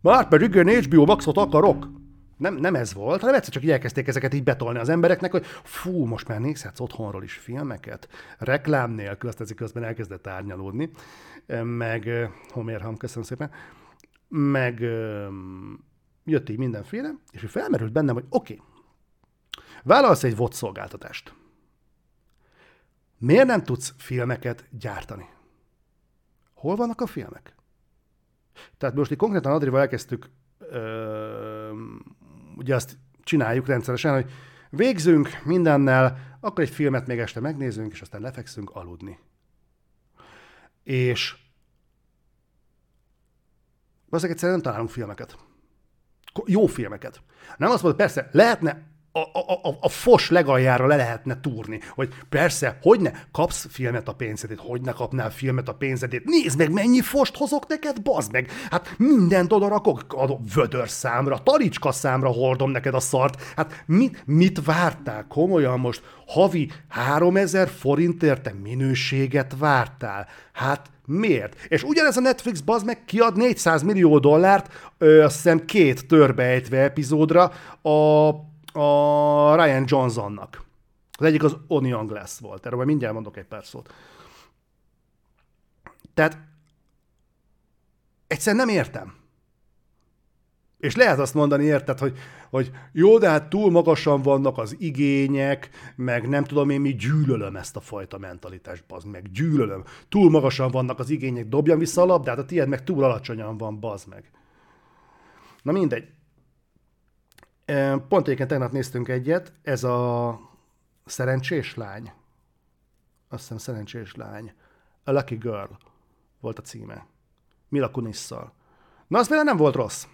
Speaker 1: már pedig én HBO Maxot akarok. Nem, nem ez volt, hanem egyszer csak így elkezdték ezeket így betolni az embereknek, hogy fú, most már nézhetsz otthonról is filmeket, reklám nélkül, azt ezek közben elkezdett árnyalódni, meg Homérham, köszönöm szépen, meg jött így mindenféle, és felmerült bennem, hogy oké, okay, vállalsz egy VOD szolgáltatást, Miért nem tudsz filmeket gyártani? Hol vannak a filmek? Tehát most itt konkrétan Adrival elkezdtük, ugye azt csináljuk rendszeresen, hogy végzünk mindennel, akkor egy filmet még este megnézünk, és aztán lefekszünk aludni. És azért egyszerűen nem találunk filmeket. Jó filmeket. Nem azt mondod, persze, lehetne a, a, a, a fos legaljára le lehetne túrni, hogy persze, hogy ne kapsz filmet a pénzedét, hogy ne kapnál filmet a pénzedét, nézd meg, mennyi fost hozok neked, bazd meg, hát mindent oda rakok, a vödör számra, talicska számra hordom neked a szart, hát mit, mit vártál? Komolyan most, havi 3000 forintért te minőséget vártál, hát miért? És ugyanez a Netflix bazd meg kiad 400 millió dollárt, ö, azt hiszem két törbejtve epizódra a a Ryan Johnsonnak. Az egyik az Onion Glass volt, erről majd mindjárt mondok egy pár szót. Tehát egyszerűen nem értem. És lehet azt mondani, érted, hogy, hogy jó, de hát túl magasan vannak az igények, meg nem tudom én mi, gyűlölöm ezt a fajta mentalitást, bazd meg, gyűlölöm. Túl magasan vannak az igények, dobjam vissza a labdát, a tiéd meg túl alacsonyan van, bazd meg. Na mindegy. Pont egyébként tegnap néztünk egyet, ez a Szerencsés lány. Azt hiszem Szerencsés lány. A Lucky Girl volt a címe. Mila Kunisszal. Na, az például nem volt rossz.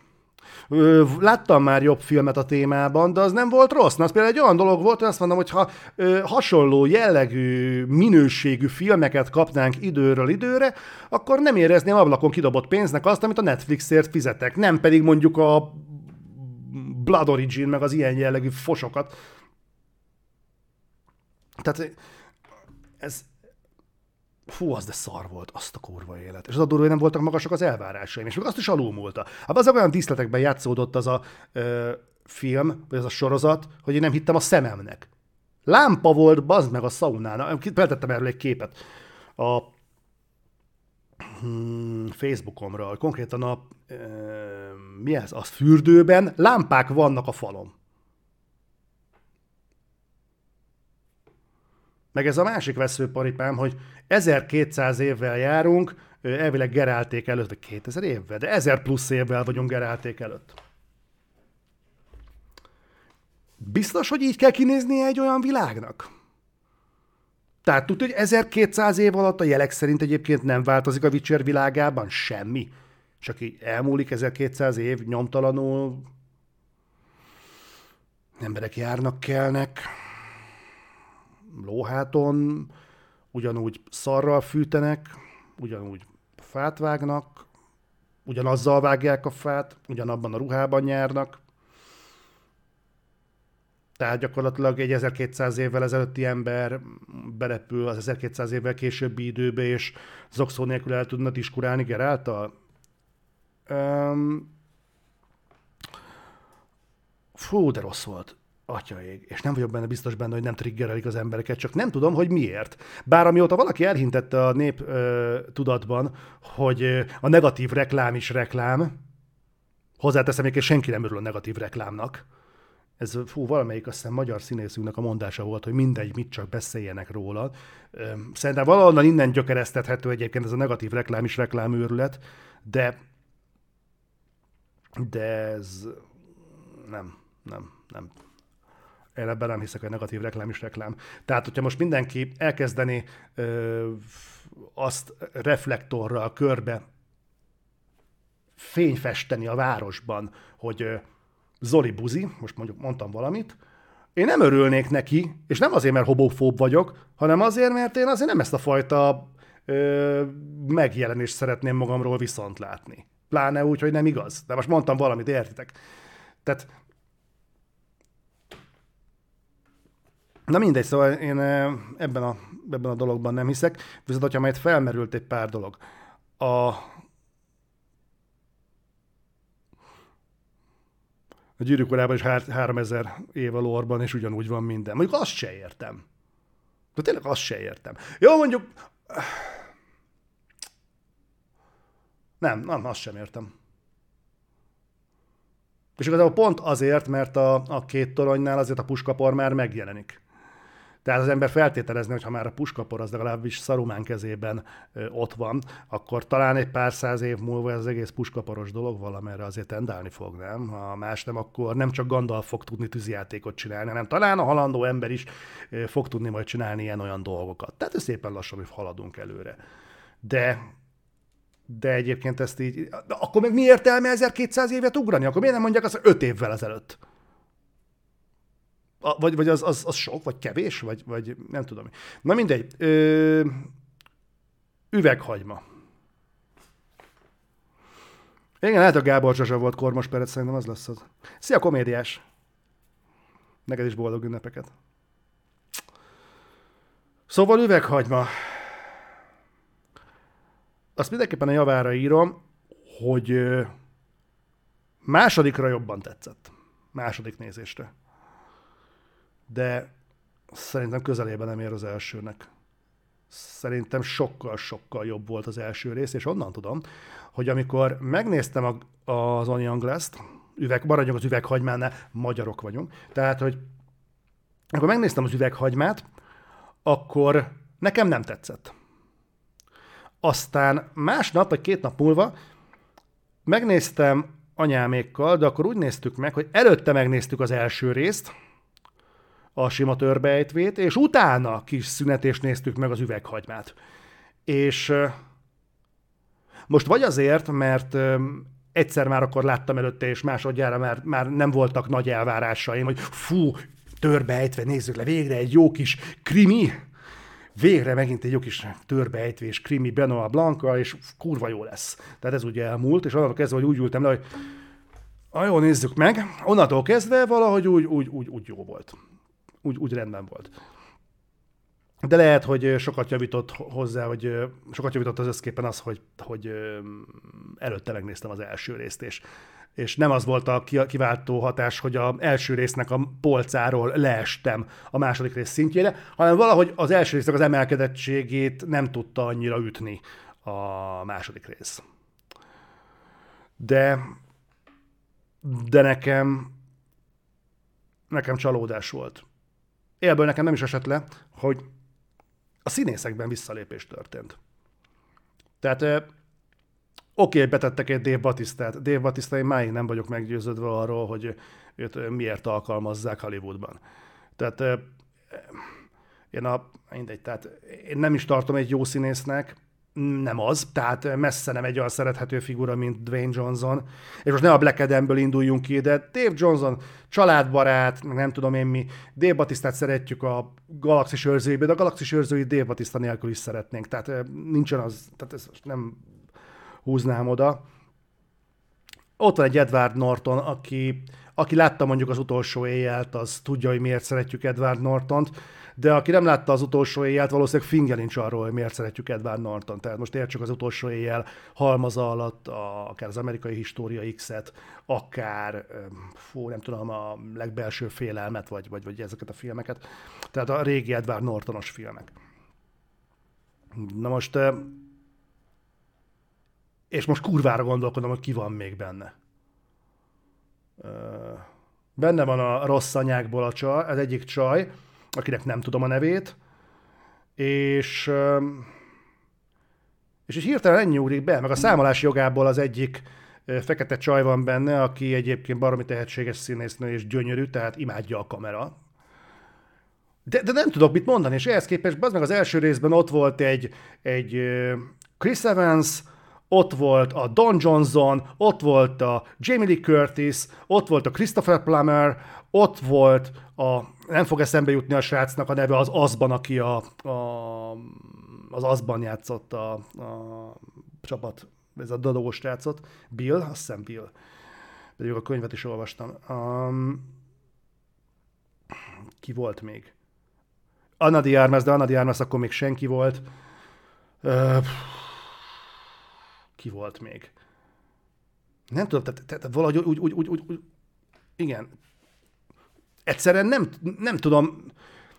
Speaker 1: Láttam már jobb filmet a témában, de az nem volt rossz. Na, az például egy olyan dolog volt, hogy azt mondom, hogy ha ö, hasonló jellegű, minőségű filmeket kapnánk időről időre, akkor nem érezném ablakon kidobott pénznek azt, amit a Netflixért fizetek. Nem pedig mondjuk a Blood Origin, meg az ilyen jellegű fosokat. Tehát ez, fú, az de szar volt, azt a kurva élet. És az a durva, hogy nem voltak magasak az elvárásaim, és még azt is alulmúlta. Hát az olyan díszletekben játszódott az a ö, film, vagy az a sorozat, hogy én nem hittem a szememnek. Lámpa volt, bazd meg a szaunán. Feltettem erről egy képet. A hmm, Facebookomra, konkrétan a, mi ez, a fürdőben lámpák vannak a falon. Meg ez a másik veszőparipám, hogy 1200 évvel járunk, elvileg Gerálték előtt, vagy 2000 évvel, de 1000 plusz évvel vagyunk Gerálték előtt. Biztos, hogy így kell kinéznie egy olyan világnak? Tehát tudja, hogy 1200 év alatt a jelek szerint egyébként nem változik a Witcher világában semmi. Csak így elmúlik 1200 év nyomtalanul, emberek járnak, kelnek, lóháton, ugyanúgy szarral fűtenek, ugyanúgy fát vágnak, ugyanazzal vágják a fát, ugyanabban a ruhában nyárnak. Tehát gyakorlatilag egy 1200 évvel ezelőtti ember berepül az 1200 évvel későbbi időbe, és zokszó nélkül el tudna diskurálni Geráltal? Um, fú, de rossz volt. Atyaég. És nem vagyok benne biztos benne, hogy nem triggerelik az embereket, csak nem tudom, hogy miért. Bár amióta valaki elhintette a nép ö, tudatban, hogy a negatív reklám is reklám, hozzáteszem, hogy senki nem örül a negatív reklámnak, ez fú, valamelyik azt hiszem magyar színészünknek a mondása volt, hogy mindegy, mit csak beszéljenek róla. Szerintem valahonnan innen gyökeresztethető egyébként ez a negatív reklám is reklámőrület, de de ez nem, nem, nem. Én ebben nem hiszek, hogy negatív reklám is reklám. Tehát, hogyha most mindenki elkezdeni ö, azt reflektorral körbe fényfesteni a városban, hogy Zoli buzi, most mondjuk mondtam valamit, én nem örülnék neki, és nem azért, mert hobofób vagyok, hanem azért, mert én azért nem ezt a fajta ö, megjelenést szeretném magamról viszont látni. Pláne úgy, hogy nem igaz. De most mondtam valamit, értitek? Tehát Na mindegy, szóval én ebben a, ebben a dologban nem hiszek, viszont hogyha majd felmerült egy pár dolog. A, A gyűrűk urában is há- 3000 év a lorban, és ugyanúgy van minden. Mondjuk azt se értem. De tényleg azt se értem. Jó, mondjuk... Nem, nem, azt sem értem. És igazából pont azért, mert a, a két toronynál azért a puskapor már megjelenik. Tehát az ember feltételezni, hogy ha már a puskapor az legalábbis Szarumán kezében ott van, akkor talán egy pár száz év múlva ez az egész puskaporos dolog valamerre azért tendálni fog, nem? Ha más nem, akkor nem csak Gandalf fog tudni tűzjátékot csinálni, hanem talán a halandó ember is fog tudni majd csinálni ilyen-olyan dolgokat. Tehát ez szépen lassan, hogy haladunk előre. De de egyébként ezt így, akkor meg mi értelme 1200 évet ugrani? Akkor miért nem mondják azt, hogy 5 évvel ezelőtt? Vagy vagy az, az, az sok, vagy kevés, vagy, vagy nem tudom. Na mindegy. Ö, üveghagyma. Igen, lehet a Gábor Zsazsa volt Kormos Perec, szerintem az lesz az. Szia, komédiás! Neked is boldog ünnepeket. Szóval üveghagyma. Azt mindenképpen a javára írom, hogy másodikra jobban tetszett. Második nézésre. De szerintem közelében nem ér az elsőnek. Szerintem sokkal-sokkal jobb volt az első rész, és onnan tudom, hogy amikor megnéztem a, az Onion Glass-t, üveg, maradjunk az üveghagymánál, magyarok vagyunk, tehát, hogy akkor megnéztem az üveghagymát, akkor nekem nem tetszett. Aztán másnap, vagy két nap múlva megnéztem anyámékkal, de akkor úgy néztük meg, hogy előtte megnéztük az első részt, a sima törbejtvét, és utána kis szünetést néztük meg az üveghagymát. És most vagy azért, mert egyszer már akkor láttam előtte, és másodjára már, már nem voltak nagy elvárásaim, hogy fú, törbejtve nézzük le, végre egy jó kis krimi, végre megint egy jó kis törbejtvés krimi Benoit Blanca, és kurva jó lesz. Tehát ez ugye elmúlt, és onnantól kezdve, hogy úgy ültem le, hogy a jó, nézzük meg. Onnantól kezdve valahogy úgy, úgy, úgy, úgy jó volt. Úgy, úgy rendben volt. De lehet, hogy sokat javított hozzá, hogy sokat javított az összképpen az, hogy, hogy előtte megnéztem az első részt, és, és nem az volt a kiváltó hatás, hogy az első résznek a polcáról leestem a második rész szintjére, hanem valahogy az első résznek az emelkedettségét nem tudta annyira ütni a második rész. De, de nekem, nekem csalódás volt. Élből nekem nem is esett le, hogy a színészekben visszalépés történt. Tehát oké, okay, betettek egy Dave Batistát. Dave Batista, én máig nem vagyok meggyőződve arról, hogy őt miért alkalmazzák Hollywoodban. Tehát én a, mindegy, tehát én nem is tartom egy jó színésznek, nem az, tehát messze nem egy olyan szerethető figura, mint Dwayne Johnson. És most ne a Black Adamből induljunk ki, de Dave Johnson családbarát, nem tudom én mi, Dave Batistát szeretjük a Galaxis őrzőjében, de a Galaxis őrzői Dave Batista nélkül is szeretnénk. Tehát nincsen az, tehát ez nem húznám oda. Ott van egy Edward Norton, aki, aki látta mondjuk az utolsó éjjelt, az tudja, hogy miért szeretjük Edward Nortont de aki nem látta az utolsó éjjelt, valószínűleg finger nincs arról, hogy miért szeretjük Edward Norton. Tehát most értsük az utolsó éjjel halmaza alatt, a, akár az amerikai história X-et, akár, fú, nem tudom, a legbelső félelmet, vagy, vagy, vagy ezeket a filmeket. Tehát a régi Edward Nortonos filmek. Na most, és most kurvára gondolkodom, hogy ki van még benne. Benne van a rossz anyákból a csaj, az egyik csaj, akinek nem tudom a nevét, és, és így hirtelen ennyi úrik be, meg a számolás jogából az egyik fekete csaj van benne, aki egyébként baromi tehetséges színésznő és gyönyörű, tehát imádja a kamera. De, de nem tudok mit mondani, és ehhez képest az meg az első részben ott volt egy, egy Chris Evans, ott volt a Don Johnson, ott volt a Jamie Lee Curtis, ott volt a Christopher Plummer, ott volt a, nem fog eszembe jutni a srácnak a neve, az Azban, aki a, a, az Azban játszott a, a csapat, ez a dadós játszott, Bill, azt hiszem Bill, de a könyvet is olvastam. Um, ki volt még? Anna Diarmas, de Anna Diarmas akkor még senki volt. Uh, ki volt még? Nem tudom, tehát, tehát valahogy úgy, úgy, úgy, úgy, úgy, igen, egyszerűen nem, nem tudom,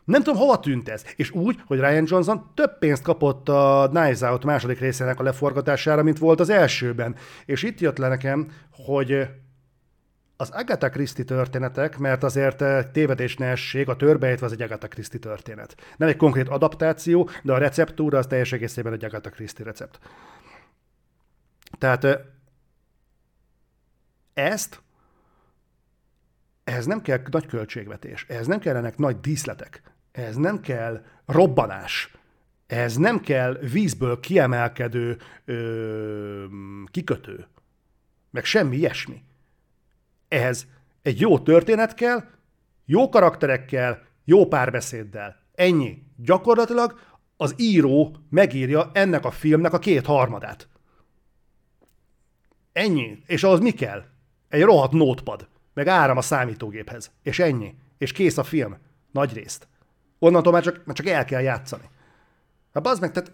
Speaker 1: nem tudom, hova tűnt ez. És úgy, hogy Ryan Johnson több pénzt kapott a Knives Out második részének a leforgatására, mint volt az elsőben. És itt jött le nekem, hogy az Agatha Christie történetek, mert azért eh, tévedés ne essék, a törbejtve az egy Agatha Christie történet. Nem egy konkrét adaptáció, de a receptúra az teljes egészében egy Agatha Christie recept. Tehát eh, ezt ehhez nem kell nagy költségvetés, ehhez nem kellenek nagy díszletek, ehhez nem kell robbanás, ehhez nem kell vízből kiemelkedő ö, kikötő, meg semmi ilyesmi. Ehhez egy jó történet kell, Jó karakterekkel, jó párbeszéddel. Ennyi. Gyakorlatilag az író megírja ennek a filmnek a két harmadát. Ennyi. És ahhoz mi kell? Egy rohadt notepad. Meg áram a számítógéphez. És ennyi. És kész a film. Nagy részt. Onnantól már csak, már csak el kell játszani. Hát az meg, tehát,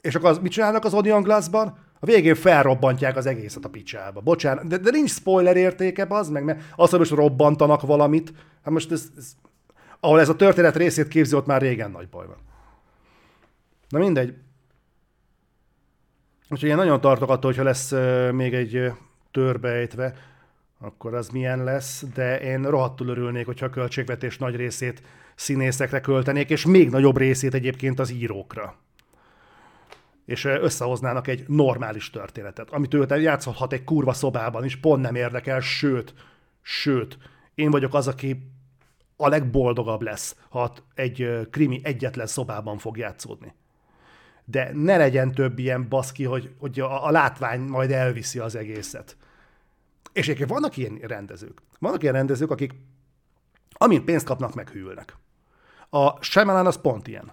Speaker 1: és akkor az, mit csinálnak az Onion Glass-ban? A végén felrobbantják az egészet a picsába. Bocsánat, de, de nincs spoiler értéke, az meg, mert azt, hogy most robbantanak valamit, hát most ez, ez, ahol ez a történet részét képzi, ott már régen nagy baj van. Na mindegy. Úgyhogy én nagyon tartok attól, hogyha lesz még egy törbejtve, akkor az milyen lesz, de én rohadtul örülnék, hogyha a költségvetés nagy részét színészekre költenék, és még nagyobb részét egyébként az írókra. És összehoznának egy normális történetet, amit ő játszhat egy kurva szobában is, pont nem érdekel, sőt, sőt, én vagyok az, aki a legboldogabb lesz, ha egy krimi egyetlen szobában fog játszódni. De ne legyen több ilyen baszki, hogy, hogy a, a látvány majd elviszi az egészet. És egyébként vannak ilyen rendezők. Vannak ilyen rendezők, akik amint pénzt kapnak, meghűlnek. A Shyamalan az pont ilyen.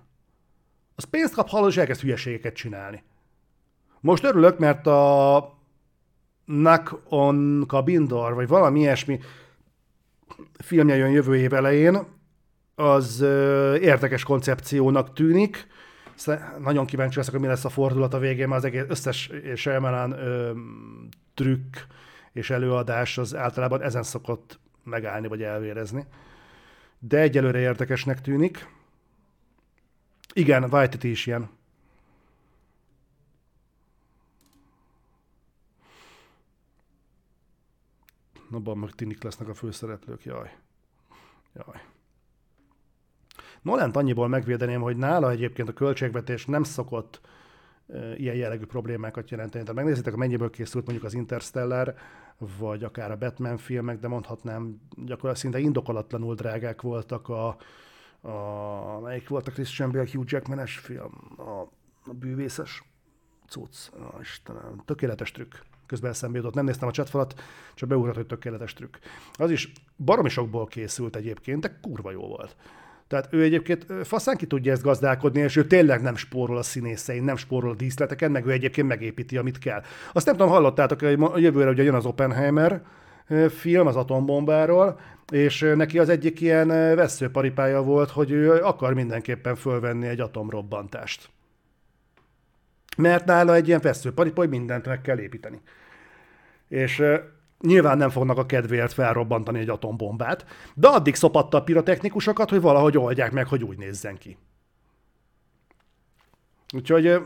Speaker 1: Az pénzt kap, hallod, és elkezd hülyeségeket csinálni. Most örülök, mert a Nak on Kabindor, vagy valami ilyesmi filmje jön jövő év elején, az ö, érdekes koncepciónak tűnik. Szóval nagyon kíváncsi leszek, hogy mi lesz a fordulat a végén, mert az egész összes Shyamalan trükk és előadás az általában ezen szokott megállni vagy elvérezni. De egyelőre érdekesnek tűnik. Igen, White is ilyen. Nobban meg Tinik lesznek a főszereplők, jaj. Jaj. Nolent annyiból megvédeném, hogy nála egyébként a költségvetés nem szokott ilyen jellegű problémákat jelenteni. Tehát megnézitek, mennyiből készült mondjuk az Interstellar, vagy akár a Batman filmek, de mondhatnám, gyakorlatilag szinte indokolatlanul drágák voltak a, a melyik volt a Christian Bale Hugh Jackman-es film, a, a bűvészes cucc, a Istenem, tökéletes trükk. Közben eszembe jutott, nem néztem a chatfalat, csak beugrott, hogy tökéletes trükk. Az is baromi sokból készült egyébként, de kurva jó volt. Tehát ő egyébként faszán ki tudja ezt gazdálkodni, és ő tényleg nem spórol a színészein, nem spórol a díszleteken, meg ő egyébként megépíti, amit kell. Azt nem tudom, hallottátok, hogy a jövőre ugye jön az Oppenheimer film az atombombáról, és neki az egyik ilyen veszőparipája volt, hogy ő akar mindenképpen fölvenni egy atomrobbantást. Mert nála egy ilyen veszőparipa, hogy mindent meg kell építeni. És Nyilván nem fognak a kedvéért felrobbantani egy atombombát, de addig szopatta a pirotechnikusokat, hogy valahogy oldják meg, hogy úgy nézzen ki. Úgyhogy,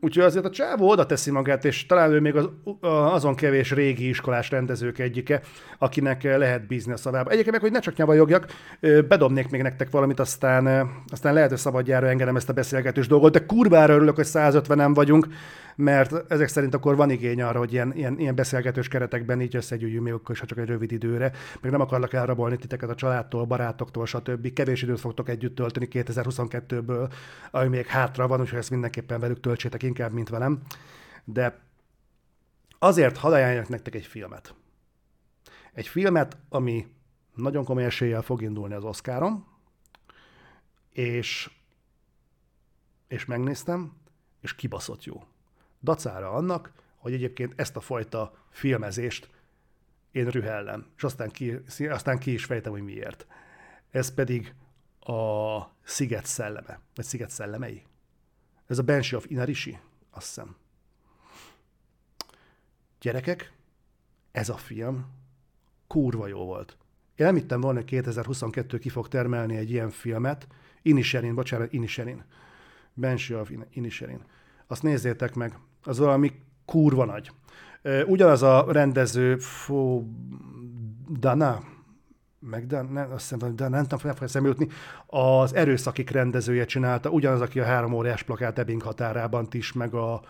Speaker 1: úgyhogy azért a csávó oda teszi magát, és talán ő még az, azon kevés régi iskolás rendezők egyike, akinek lehet bízni a szavába. Egyébként meg, hogy ne csak nyavajogjak, bedobnék még nektek valamit, aztán, aztán lehet, hogy szabadjára engedem ezt a beszélgetős dolgot, de kurvára örülök, hogy 150-en vagyunk, mert ezek szerint akkor van igény arra, hogy ilyen, ilyen, ilyen beszélgetős keretekben így összegyűjjünk még akkor is, ha csak egy rövid időre, meg nem akarlak elrabolni titeket a családtól, barátoktól, stb. Kevés időt fogtok együtt tölteni 2022-ből, ami még hátra van, úgyhogy ezt mindenképpen velük töltsétek inkább, mint velem. De azért hadd nektek egy filmet. Egy filmet, ami nagyon komoly eséllyel fog indulni az Oscaron, és, és megnéztem, és kibaszott jó dacára annak, hogy egyébként ezt a fajta filmezést én rühellem, és aztán ki, aztán ki is fejtem, hogy miért. Ez pedig a Sziget szelleme, vagy Sziget szellemei. Ez a Banshee of Inarishi, azt hiszem. Gyerekek, ez a film kurva jó volt. Én nem hittem volna, hogy 2022 ki fog termelni egy ilyen filmet. Inisherin, bocsánat, Inisherin. Banshee of Inisherin. Azt nézzétek meg az valami kurva nagy. Ugyanaz a rendező, fó, Dana, meg de, nem, azt hiszem, de nem tudom, nem fogja jutni, az erőszakik rendezője csinálta, ugyanaz, aki a három óriás plakát Ebbing határában is, meg a,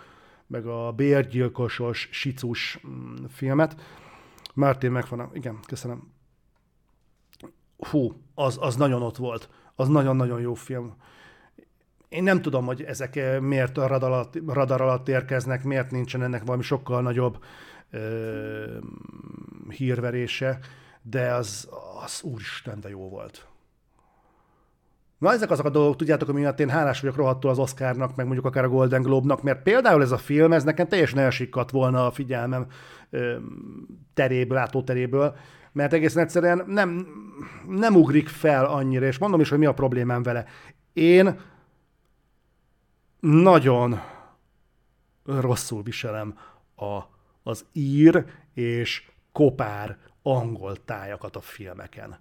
Speaker 1: meg a bérgyilkosos, sicus mm, filmet. Martin megvan, igen, köszönöm. Hú, az, az nagyon ott volt. Az nagyon-nagyon jó film én nem tudom, hogy ezek eh, miért a radar alatt, radar alatt érkeznek, miért nincsen ennek valami sokkal nagyobb ö, hírverése, de az, az úristen, de jó volt. Na ezek azok a dolgok, tudjátok, ami miatt én hálás vagyok rohadtul az Oscarnak, meg mondjuk akár a Golden Globe-nak, mert például ez a film, ez nekem teljesen elsikkadt volna a figyelmem ö, teréből, látóteréből, mert egészen egyszerűen nem, nem ugrik fel annyira, és mondom is, hogy mi a problémám vele. Én nagyon rosszul viselem a, az ír és kopár angol tájakat a filmeken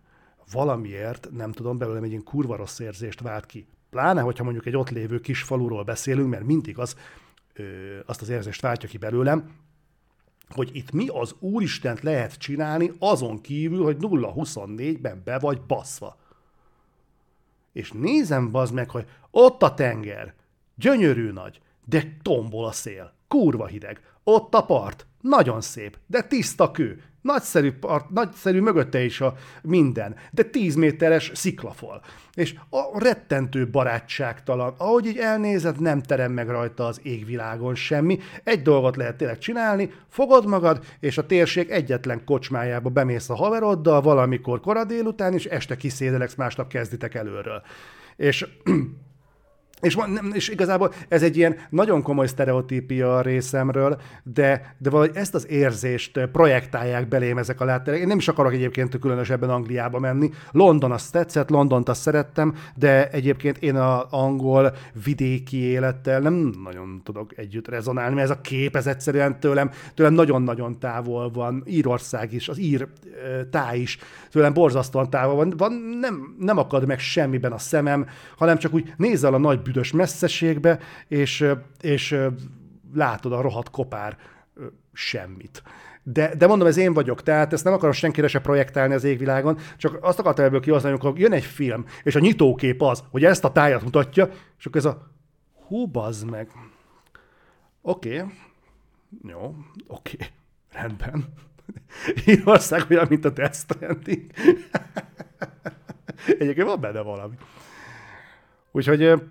Speaker 1: valamiért, nem tudom, belőlem egy ilyen kurva rossz érzést vált ki. Pláne, hogyha mondjuk egy ott lévő kis faluról beszélünk, mert mindig az, ö, azt az érzést váltja ki belőlem, hogy itt mi az úristent lehet csinálni azon kívül, hogy 0-24-ben be vagy baszva. És nézem bazd meg, hogy ott a tenger, gyönyörű nagy, de tombol a szél, kurva hideg, ott a part, nagyon szép, de tiszta kő, Nagyszerű, part, nagyszerű mögötte is a minden, de 10 méteres sziklafal. És a rettentő barátságtalan, ahogy így elnézed, nem terem meg rajta az égvilágon semmi. Egy dolgot lehet tényleg csinálni, fogod magad, és a térség egyetlen kocsmájába bemész a haveroddal valamikor kora délután, és este kiszédeleksz, másnap kezditek előről. És [clears throat] és, és igazából ez egy ilyen nagyon komoly sztereotípia a részemről, de, de valahogy ezt az érzést projektálják belém ezek a látterek. Én nem is akarok egyébként különösebben Angliába menni. London azt tetszett, Londont azt szerettem, de egyébként én az angol vidéki élettel nem nagyon tudok együtt rezonálni, mert ez a kép, ez egyszerűen tőlem, tőlem nagyon-nagyon távol van. Írország is, az ír táj is tőlem borzasztóan távol van. van nem, nem akad meg semmiben a szemem, hanem csak úgy nézel a nagy büdös messzeségbe, és, és látod a rohadt kopár semmit. De, de mondom, ez én vagyok, tehát ezt nem akarom senkire se projektálni az égvilágon, csak azt akartam ebből kihozni, amikor jön egy film, és a nyitókép az, hogy ezt a tájat mutatja, és akkor ez a hú, bazd meg. Oké, okay. jó, oké, okay. rendben. [laughs] Írország olyan, mint a Death Stranding. [laughs] Egyébként van benne valami. Úgyhogy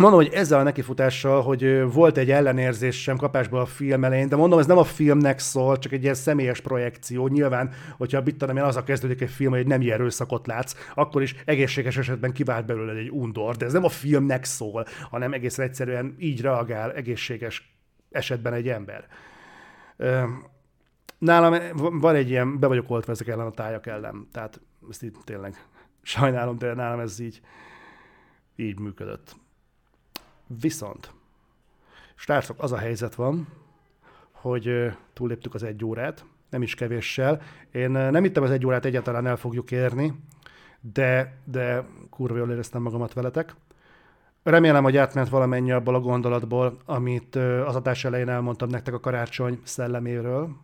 Speaker 1: Mondom, hogy ezzel a nekifutással, hogy volt egy ellenérzés sem kapásból a film elején, de mondom, ez nem a filmnek szól, csak egy ilyen személyes projekció. Nyilván, hogyha mit tudom én, az a kezdődik egy film, hogy nem ilyen erőszakot látsz, akkor is egészséges esetben kivált belőle egy undor, de ez nem a filmnek szól, hanem egész egyszerűen így reagál egészséges esetben egy ember. Nálam van egy ilyen, be vagyok oltva ezek ellen a tájak ellen, tehát ezt itt tényleg sajnálom, de nálam ez így, így működött. Viszont, srácok, az a helyzet van, hogy túlléptük az egy órát, nem is kevéssel. Én nem hittem az egy órát egyáltalán el fogjuk érni, de, de kurva jól éreztem magamat veletek. Remélem, hogy átment valamennyi abból a gondolatból, amit az adás elején elmondtam nektek a karácsony szelleméről.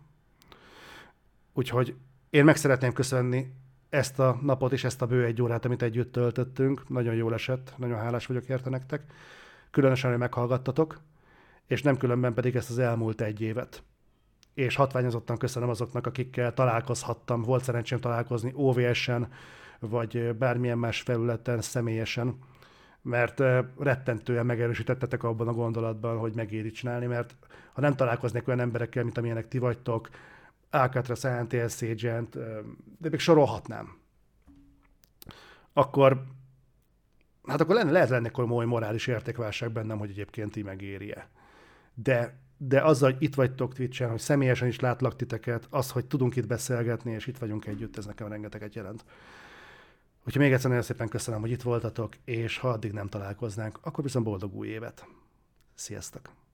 Speaker 1: Úgyhogy én meg szeretném köszönni ezt a napot és ezt a bő egy órát, amit együtt töltöttünk. Nagyon jól esett, nagyon hálás vagyok érte nektek különösen, hogy meghallgattatok, és nem különben pedig ezt az elmúlt egy évet. És hatványozottan köszönöm azoknak, akikkel találkozhattam, volt szerencsém találkozni OVS-en, vagy bármilyen más felületen, személyesen, mert rettentően megerősítettetek abban a gondolatban, hogy megéri csinálni, mert ha nem találkoznék olyan emberekkel, mint amilyenek ti vagytok, Alcatraz, ANTS Agent, de még sorolhatnám, akkor hát akkor lenne, lehet lenne komoly morális értékválság bennem, hogy egyébként így megéri-e. De, de azzal, hogy itt vagytok Twitch-en, hogy személyesen is látlak titeket, az, hogy tudunk itt beszélgetni, és itt vagyunk együtt, ez nekem rengeteget jelent. Úgyhogy még egyszer nagyon szépen köszönöm, hogy itt voltatok, és ha addig nem találkoznánk, akkor viszont boldog új évet. Sziasztok!